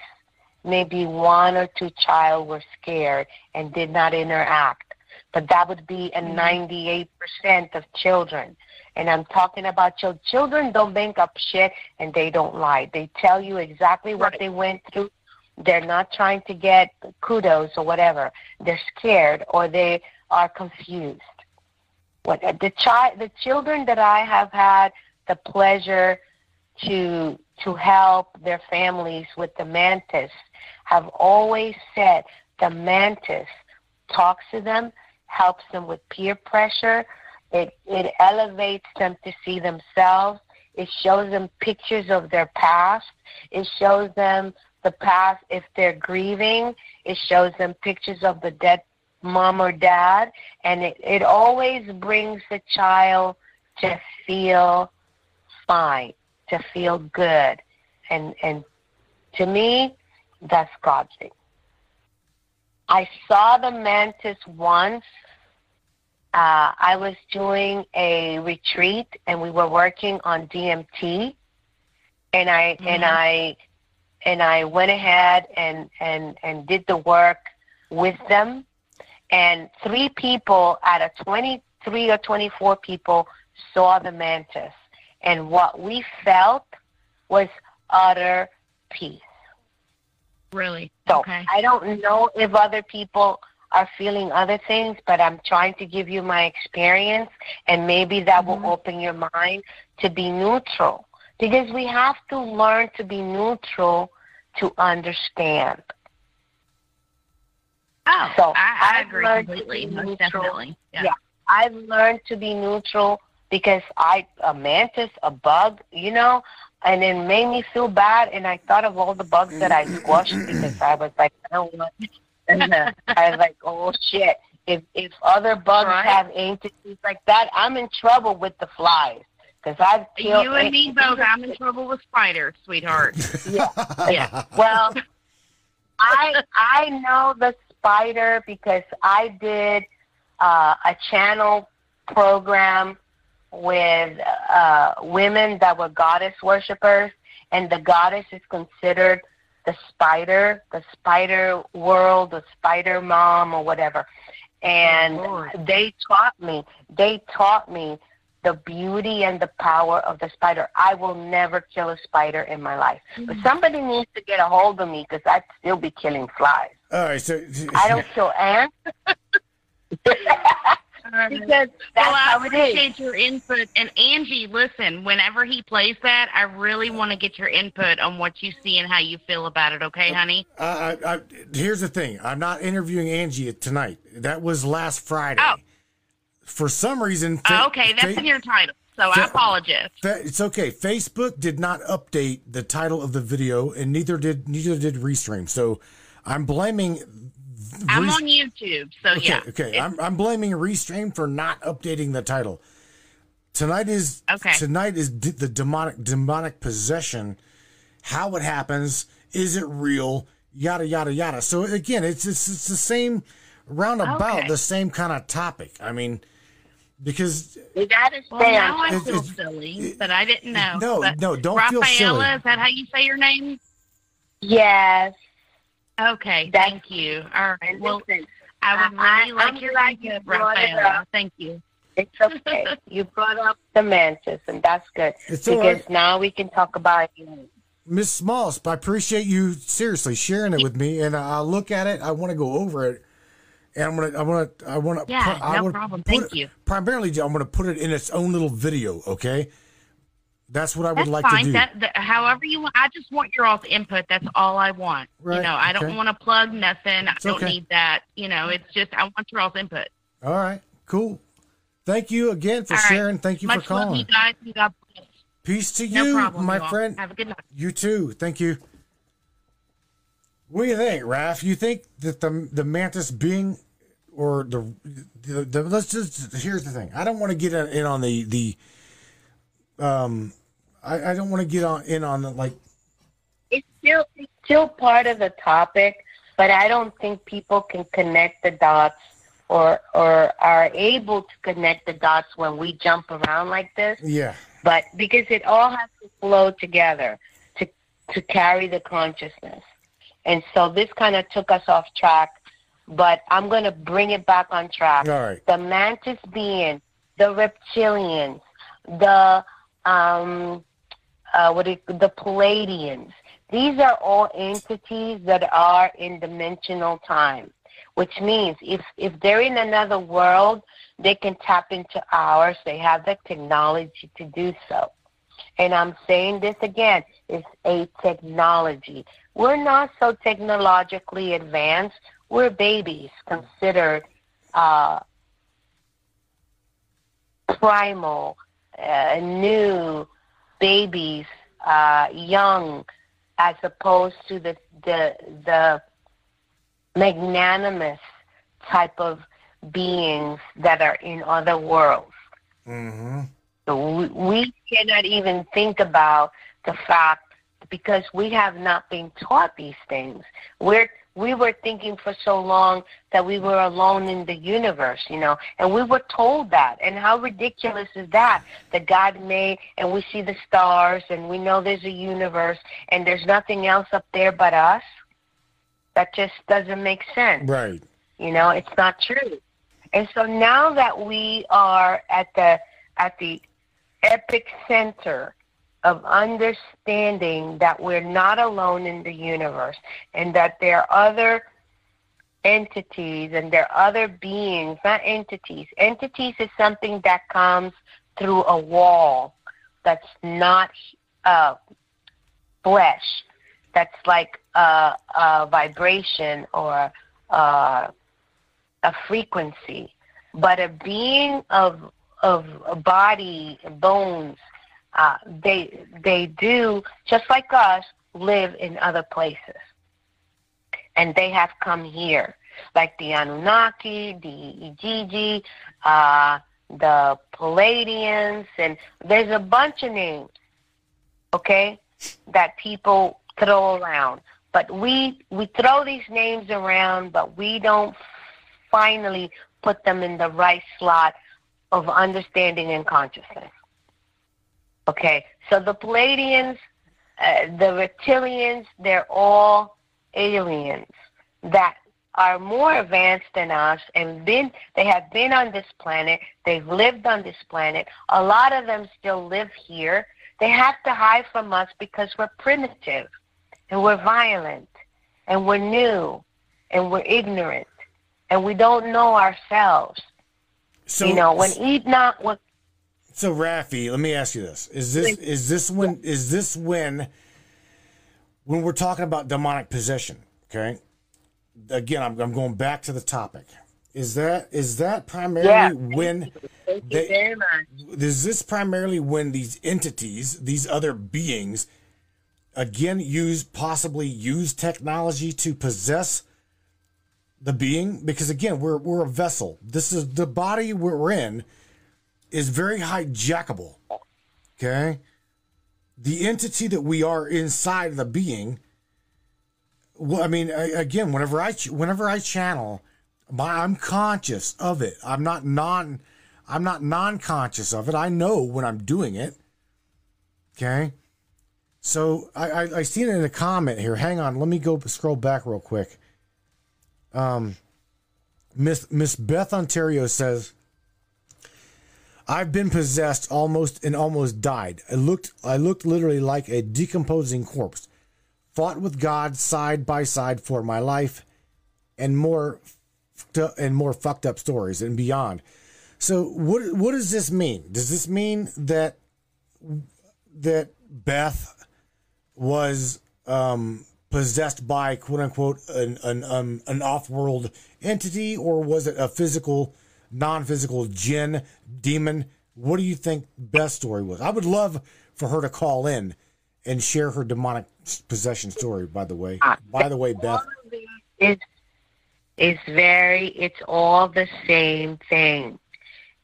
maybe one or two child were scared and did not interact. But that would be a 98% mm-hmm. of children. And I'm talking about children. Children don't make up shit and they don't lie. They tell you exactly what Right. they went through. They're not trying to get kudos or whatever. They're scared or they are confused. What uh, the child, the children that I have had the pleasure to to help their families with the mantis have always said the mantis talks to them, helps them with peer pressure. It it elevates them to see themselves. It shows them pictures of their past. It shows them the past if they're grieving. It shows them pictures of the dead mom or dad. And it, it always brings the child to feel fine, to feel good. And and to me, that's godly. I saw the mantis once. Uh, I was doing a retreat and we were working on DMT, and I and Mhm. I and I went ahead and and and did the work with them, and three people out of twenty three or twenty four people saw the mantis, and what we felt was utter peace. Really? So okay. I don't know if other people are feeling other things, but I'm trying to give you my experience, and maybe that Mhm. will open your mind to be neutral. Because we have to learn to be neutral to understand. Oh, So, I, I agree completely. Most definitely. Yeah. Yeah. I've learned to be neutral because I a mantis, a bug, you know, and it made me feel bad. And I thought of all the bugs that I squashed because I was like, I don't want. And I was like, oh shit! If if other bugs Right. have entities like that, I'm in trouble with the flies because I've killed. You and me both. I'm in trouble with spiders, sweetheart. Yeah. Well, I I know the spider because I did uh, a channel program with uh, women that were goddess worshippers, and the goddess is considered the spider, the spider world, the spider mom, or whatever. And Oh, they taught me. They taught me the beauty and the power of the spider. I will never kill a spider in my life. But somebody needs to get a hold of me because I'd still be killing flies. All right, so I don't kill ants because that's well, I how it is. appreciate your input. And Angie, listen, whenever he plays that, I really want to get your input on what you see and how you feel about it. Okay, honey? I, I, I, here's the thing. I'm not interviewing Angie tonight. That was last Friday. Oh. For some reason, Oh, fa- okay, that's fa- in your title, so I apologize. fa- it's okay. Facebook did not update the title of the video, and neither did neither did Restream. So I'm blaming. I'm Res- on YouTube, so Okay, yeah. okay. I'm I'm blaming Restream for not updating the title. Tonight is Okay. tonight is d- the demonic demonic possession. How it happens? Is it real? Yada yada yada. So again, it's it's, it's the same roundabout, Okay. the same kind of topic. I mean, because You gotta well, now on. I feel it's- silly, but I didn't know. No, But no, don't Rafaela, feel silly. is that how you say your name? Yes. Okay, That's- thank you. All right. And Well, listen, I would I- really like I'm your glad you input, Rafaela. Thank you. it's okay. you brought up the mantis, and that's good It's because right. now we can talk about you. Miss Smalls, I appreciate you seriously sharing it with me, and I'll look at it. I want to go over it, and I'm gonna, I want to, I want to. Yeah, I no wanna problem. Thank it- you. Primarily, I'm going to put it in its own little video. Okay, that's what I would That's like fine. to do. That, that, however you want. I just want your all's input. That's all I want. Right, You know, I don't want to plug nothing. I don't okay. need that. You know, it's just I want your all's input. All right, cool. Thank you again for All right. sharing. Thank you Much for love, calling. you guys. You bless. Peace to No you, problem, my you friend. Have a good night. You too. Thank you. What do you think, Raph? You think that the the mantis being or the, the, the let's just here's the thing. I don't want to get in on the the um I, I don't want to get on in on the like it's still it's still part of the topic, but I don't think people can connect the dots or or are able to connect the dots when we jump around like this. yeah. But because it all has to flow together to to carry the consciousness. And so this kind of took us off track, but I'm going to bring it back on track. All right. The mantis being, the reptilians, the um, uh, what is, the Pleiadians. These are all entities that are in dimensional time, which means if if they're in another world, they can tap into ours. They have the technology to do so. And I'm saying this again, it's a technology. We're not so technologically advanced. We're babies considered uh, primal, uh, new babies, uh, young, as opposed to the the the magnanimous type of beings that are in other worlds. Mm-hmm. So we, we cannot even think about the fact because we have not been taught these things. We're we were thinking for so long that we were alone in the universe, you know, and we were told that. And how ridiculous is that? That God made, and we see the stars, and we know there's a universe, and there's nothing else up there but us. That just doesn't make sense. Right. You know, it's not true. And so now that we are at the at the epic center of understanding that we're not alone in the universe and that there are other entities and there are other beings, not entities. Entities is something that comes through a wall that's not uh, flesh, that's like a, a vibration or uh, a frequency. But a being of of a body, bones, uh, they they do just like us live in other places, and they have come here, like the Anunnaki, the Igigi, uh, the Pleiadians, and there's a bunch of names, okay, that people throw around. But we we throw these names around, but we don't finally put them in the right slot of understanding and consciousness. Okay, so the Pleiadians, uh, the reptilians, they're all aliens that are more advanced than us and been they have been on this planet they've lived on this planet. A lot of them still live here. They have to hide from us because we're primitive and we're violent and we're new and we're ignorant and we don't know ourselves. So you know when enoch was So Rafi, let me ask you this: Is this is this when is this when when we're talking about demonic possession? Okay, again, I'm, I'm going back to the topic. Is that is that primarily Yeah. when Thank they- you very much. is this primarily when these entities, these other beings, again use possibly use technology to possess the being? Because again, we're we're a vessel. This is the body we're in is very hijackable. Okay, the entity that we are inside the being. Well, I mean, again, whenever I whenever I channel, my, I'm conscious of it. I'm not non. I'm not non-conscious of it. I know when I'm doing it. Okay. So I, I I seen it in a comment here. Hang on, let me go scroll back real quick. Um, Miss Miss Beth Ontario says, "I've been possessed almost and almost died. I looked I looked literally like a decomposing corpse. Fought with God side by side for my life, and more and more fucked up stories and beyond." So what what does this mean? Does this mean that that Beth was um, possessed by quote unquote an an, um, an off world entity, or was it a physical, non physical jinn demon? What do you think Beth's story was? I would love for her to call in and share her demonic possession story. By the way, Ah, by the way, Beth. All of it is it's very it's all the same thing.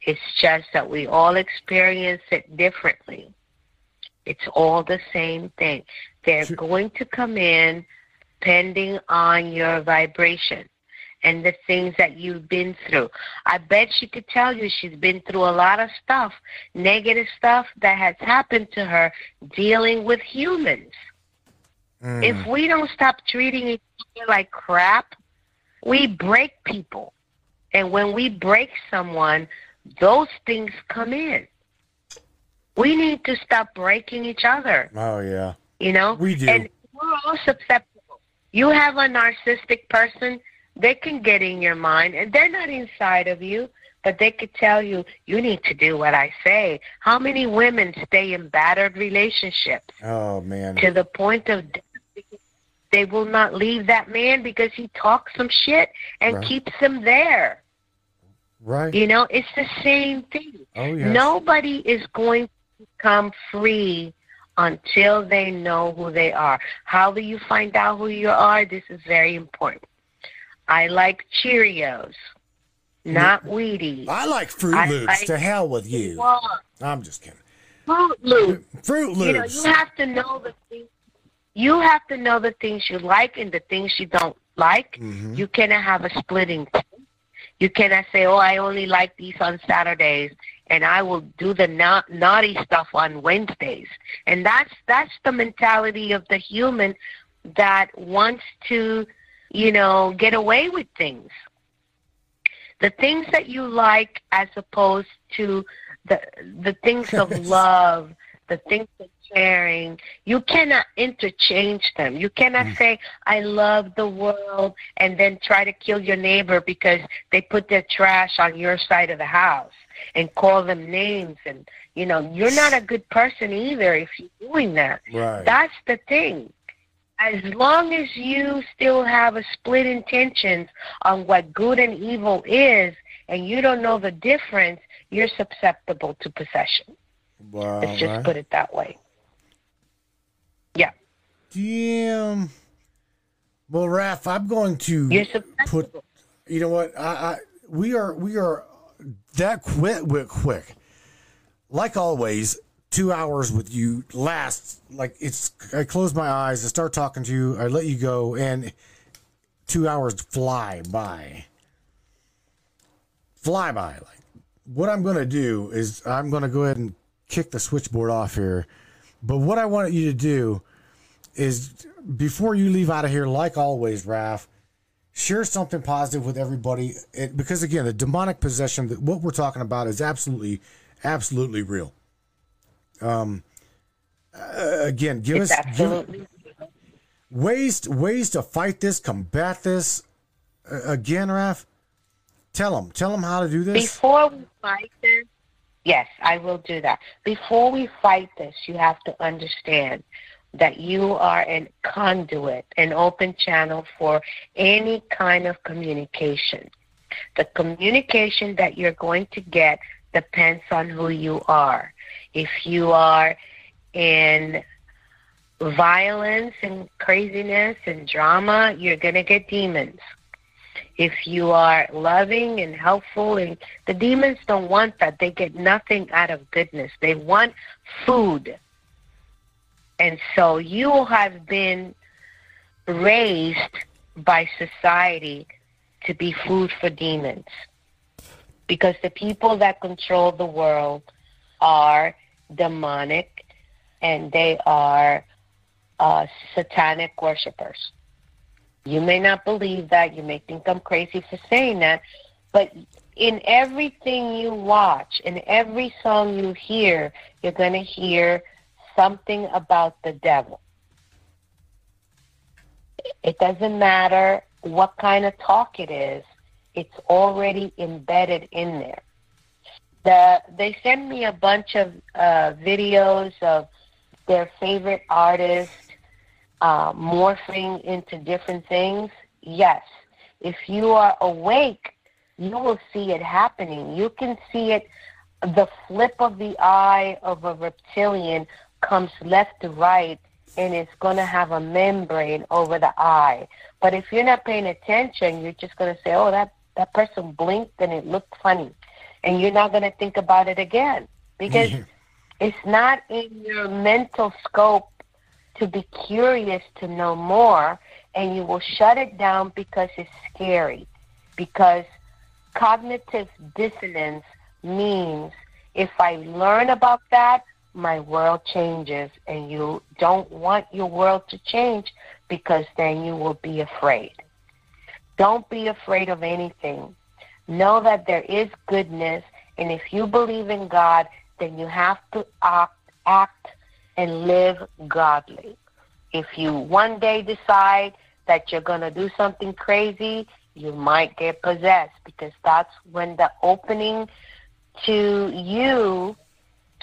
It's just that we all experience it differently. It's all the same thing. They're Sure. going to come in depending on your vibration and the things that you've been through. I bet she could tell you she's been through a lot of stuff, negative stuff that has happened to her dealing with humans. Mm. If we don't stop treating each other like crap, we break people. And when we break someone, those things come in. We need to stop breaking each other, oh yeah, you know? We do. And we're all susceptible. You have a narcissistic person, they can get in your mind, and they're not inside of you, but they could tell you, you need to do what I say. How many women stay in battered relationships? oh man, to the point of they will not leave that man because he talks some shit and Right. keeps them there. right? You know, it's the same thing. Oh yes. Nobody is going to come free until they know who they are. How do you find out who you are? This is very important. I like Cheerios, not Wheaties. I like Fruit I Loops. like- to hell with you. Well, I'm just kidding. Froot Loops. Fruit You know, Loops. you have to know the things. You have to know the things you like and the things you don't like. Mhm. You cannot have a splitting. You cannot say, "Oh, I only like these on Saturdays, and I will do the na- naughty stuff on Wednesdays." And that's that's the mentality of the human that wants to, you know, get away with things. The things that you like, as opposed to the the things of love, the things of sharing. you cannot interchange them. You cannot mm. say, I love the world, and then try to kill your neighbor because they put their trash on your side of the house and call them names. And, you know, you're not a good person either if you're doing that. right. That's the thing. As long as you still have a split intentions on what good and evil is, and you don't know the difference, you're susceptible to possession. wow. Let's just right. put it that way. Yeah, Damn. Well, Raph, I'm going to you're put. You know what? I, I we are we are that quick quick quick. Like always, two hours with you lasts like it's. I close my eyes, I start talking to you, I let you go, and two hours fly by. Fly by. Like what I'm going to do is I'm going to go ahead and kick the switchboard off here. But what I want you to do is before you leave out of here, like always, Raph, share something positive with everybody. It, because again, the demonic possession, that what we're talking about is absolutely, absolutely real. Um, uh, again, give It's us give, ways ways to fight this, combat this. Uh, again, Raph, tell them, tell them how to do this. Before we fight this, yes, I will do that. Before we fight this, you have to understand that you are a conduit, an open channel for any kind of communication. The communication that you're going to get depends on who you are. If you are in violence and craziness and drama, you're going to get demons. If you are loving and helpful and the demons don't want that. They get nothing out of goodness. They want food. And so you have been raised by society to be food for demons. Because the people that control the world are demonic and they are uh, satanic worshippers you may not believe that. You may think I'm crazy for saying that. But in everything you watch, in every song you hear, you're going to hear something about the devil. It doesn't matter what kind of talk it is, it's already embedded in there. The, they send me a bunch of uh, videos of their favorite artists uh, morphing into different things, yes. If you are awake, you will see it happening. You can see it, the flip of the eye of a reptilian comes left to right and it's going to have a membrane over the eye. But if you're not paying attention, you're just going to say, oh, that, that person blinked and it looked funny. And you're not going to think about it again because it's not in your mental scope to be curious to know more and you will shut it down because it's scary. Because cognitive dissonance means if I learn about that, my world changes and you don't want your world to change because then you will be afraid. Don't be afraid of anything. Know that there is goodness and if you believe in God, then you have to act, act and live godly. If you one day decide that you're going to do something crazy, you might get possessed because that's when the opening to you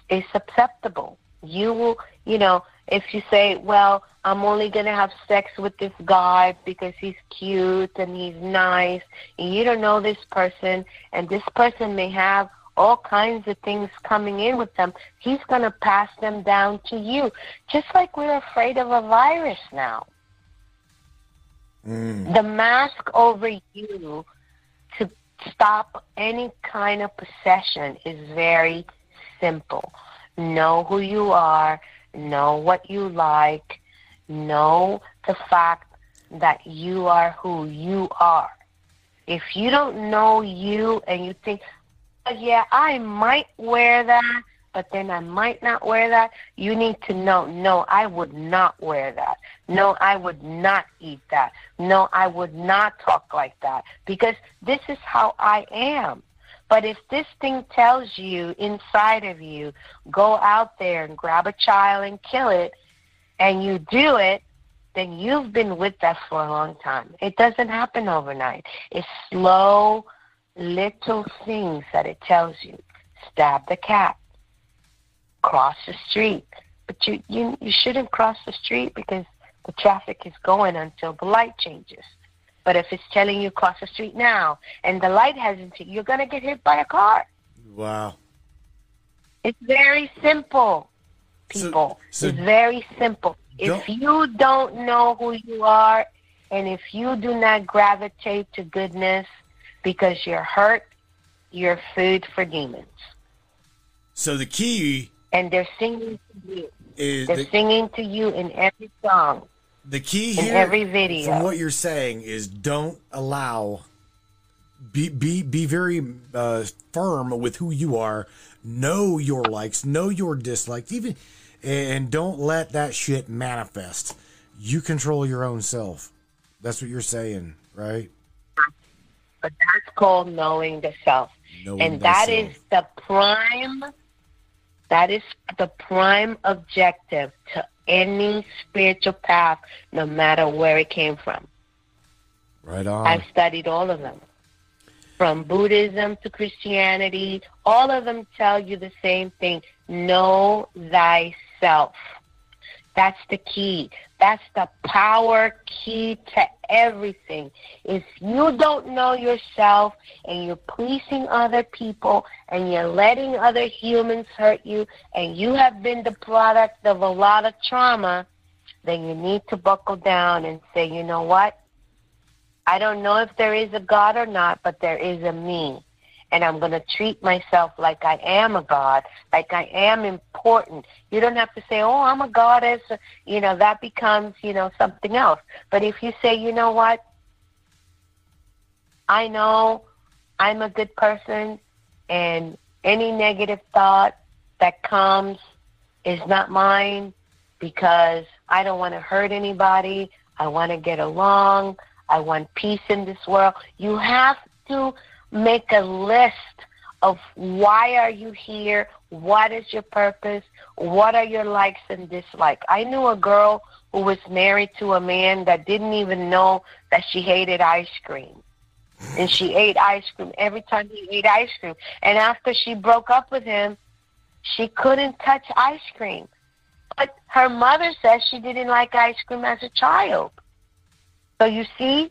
is susceptible. You will, you know, if you say, well, I'm only going to have sex with this guy because he's cute and he's nice, and you don't know this person, and this person may have all kinds of things coming in with them, he's going to pass them down to you. Just like we're afraid of a virus now. Mm. The mask over you to stop any kind of possession is very simple. Know who you are, know what you like, know the fact that you are who you are. If you don't know you and you think, yeah, I might wear that, but then I might not wear that. You need to know, no, I would not wear that. No, I would not eat that. No, I would not talk like that because this is how I am. But if this thing tells you inside of you, go out there and grab a child and kill it, and you do it, then you've been with us for a long time. It doesn't happen overnight. It's slow, little things that it tells you. Stab the cat. Cross the street. But you, you, you shouldn't cross the street because the traffic is going until the light changes. But if it's telling you cross the street now and the light hasn't, you're going to get hit by a car. Wow. It's very simple, people. So- so it's very simple. If you don't know who you are and if you do not gravitate to goodness because you're hurt, you're food for demons. So the key And they're singing to you. is They're the, singing to you in every song. the key in here every video. from what you're saying is don't allow be be be very uh, firm with who you are know your likes know your dislikes even and don't let that shit manifest you control your own self that's what you're saying right But that's called knowing the self. Knowing and that thyself. is the prime that is the prime objective to any spiritual path no matter where it came from. right on I've studied all of them. From Buddhism to Christianity, all of them tell you the same thing. Know thyself. That's the key. That's the power key to everything. If you don't know yourself and you're pleasing other people and you're letting other humans hurt you and you have been the product of a lot of trauma, then you need to buckle down and say, you know what? I don't know if there is a God or not, but there is a me. And I'm going to treat myself like I am a God, like I am important. You don't have to say, oh, I'm a goddess. You know, that becomes, you know, something else. But if you say, you know what? I know I'm a good person, and any negative thought that comes is not mine because I don't want to hurt anybody. I want to get along. I want peace in this world. You have to make a list of why are you here? What is your purpose? What are your likes and dislikes? I knew a girl who was married to a man that didn't even know that she hated ice cream. And she ate ice cream every time he ate ice cream. And after she broke up with him, she couldn't touch ice cream. But her mother says she didn't like ice cream as a child. So you see,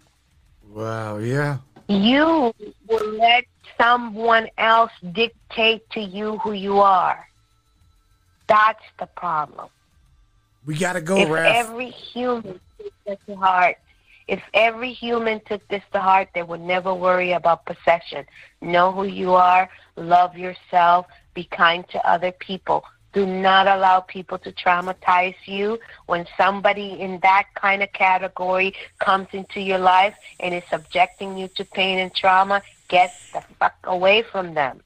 wow yeah you will let someone else dictate to you who you are. That's the problem. We got to go, if Raph. every human took this to heart, if every human took this to heart, they would never worry about possession. Know who you are, love yourself, be kind to other people. Do not allow people to traumatize you. When somebody in that kind of category comes into your life and is subjecting you to pain and trauma, get the fuck away from them.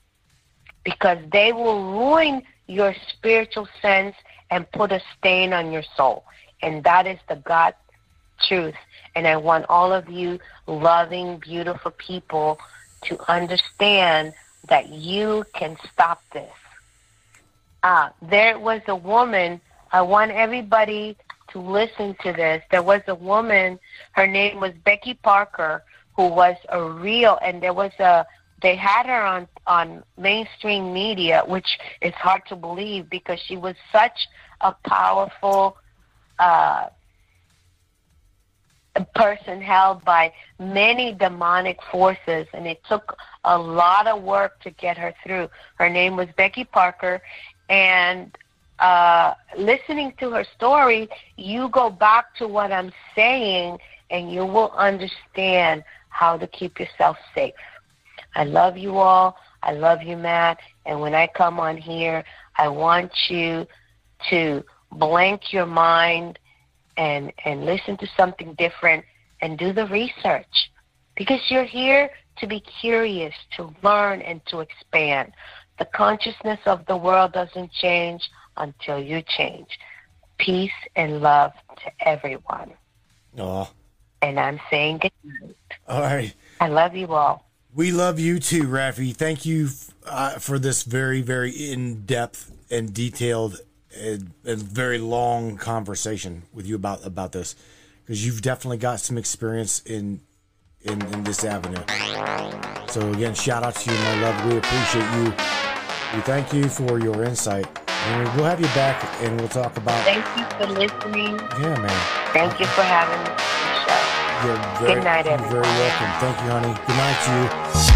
Because they will ruin your spiritual sense and put a stain on your soul. And that is the God truth. And I want all of you loving, beautiful people to understand that you can stop this. Uh, there was a woman, I want everybody to listen to this. There was a woman, her name was Becky Parker, who was a real, and there was a, they had her on, on mainstream media, which is hard to believe because she was such a powerful uh, person held by many demonic forces, and it took a lot of work to get her through. Her name was Becky Parker, and uh, listening to her story, you go back to what I'm saying, and you will understand how to keep yourself safe. I love you all. I love you, Matt. And when I come on here, I want you to blank your mind and and listen to something different and do the research because you're here to be curious, to learn and to expand. The consciousness of the world doesn't change until you change. Peace and love to everyone. Oh, And I'm saying good night. all right. I love you all. We love you too, Rafi. Thank you uh, for this very, very in depth and detailed and, and very long conversation with you about about this because you've definitely got some experience in, in in this avenue. So again, shout out to you, my love. We appreciate you. We thank you for your insight, and we'll have you back, and we'll talk about. Thank you for listening. Yeah, man. Thank you for having me. You're very, Good night, you're very welcome. Thank you, honey. Good night to you.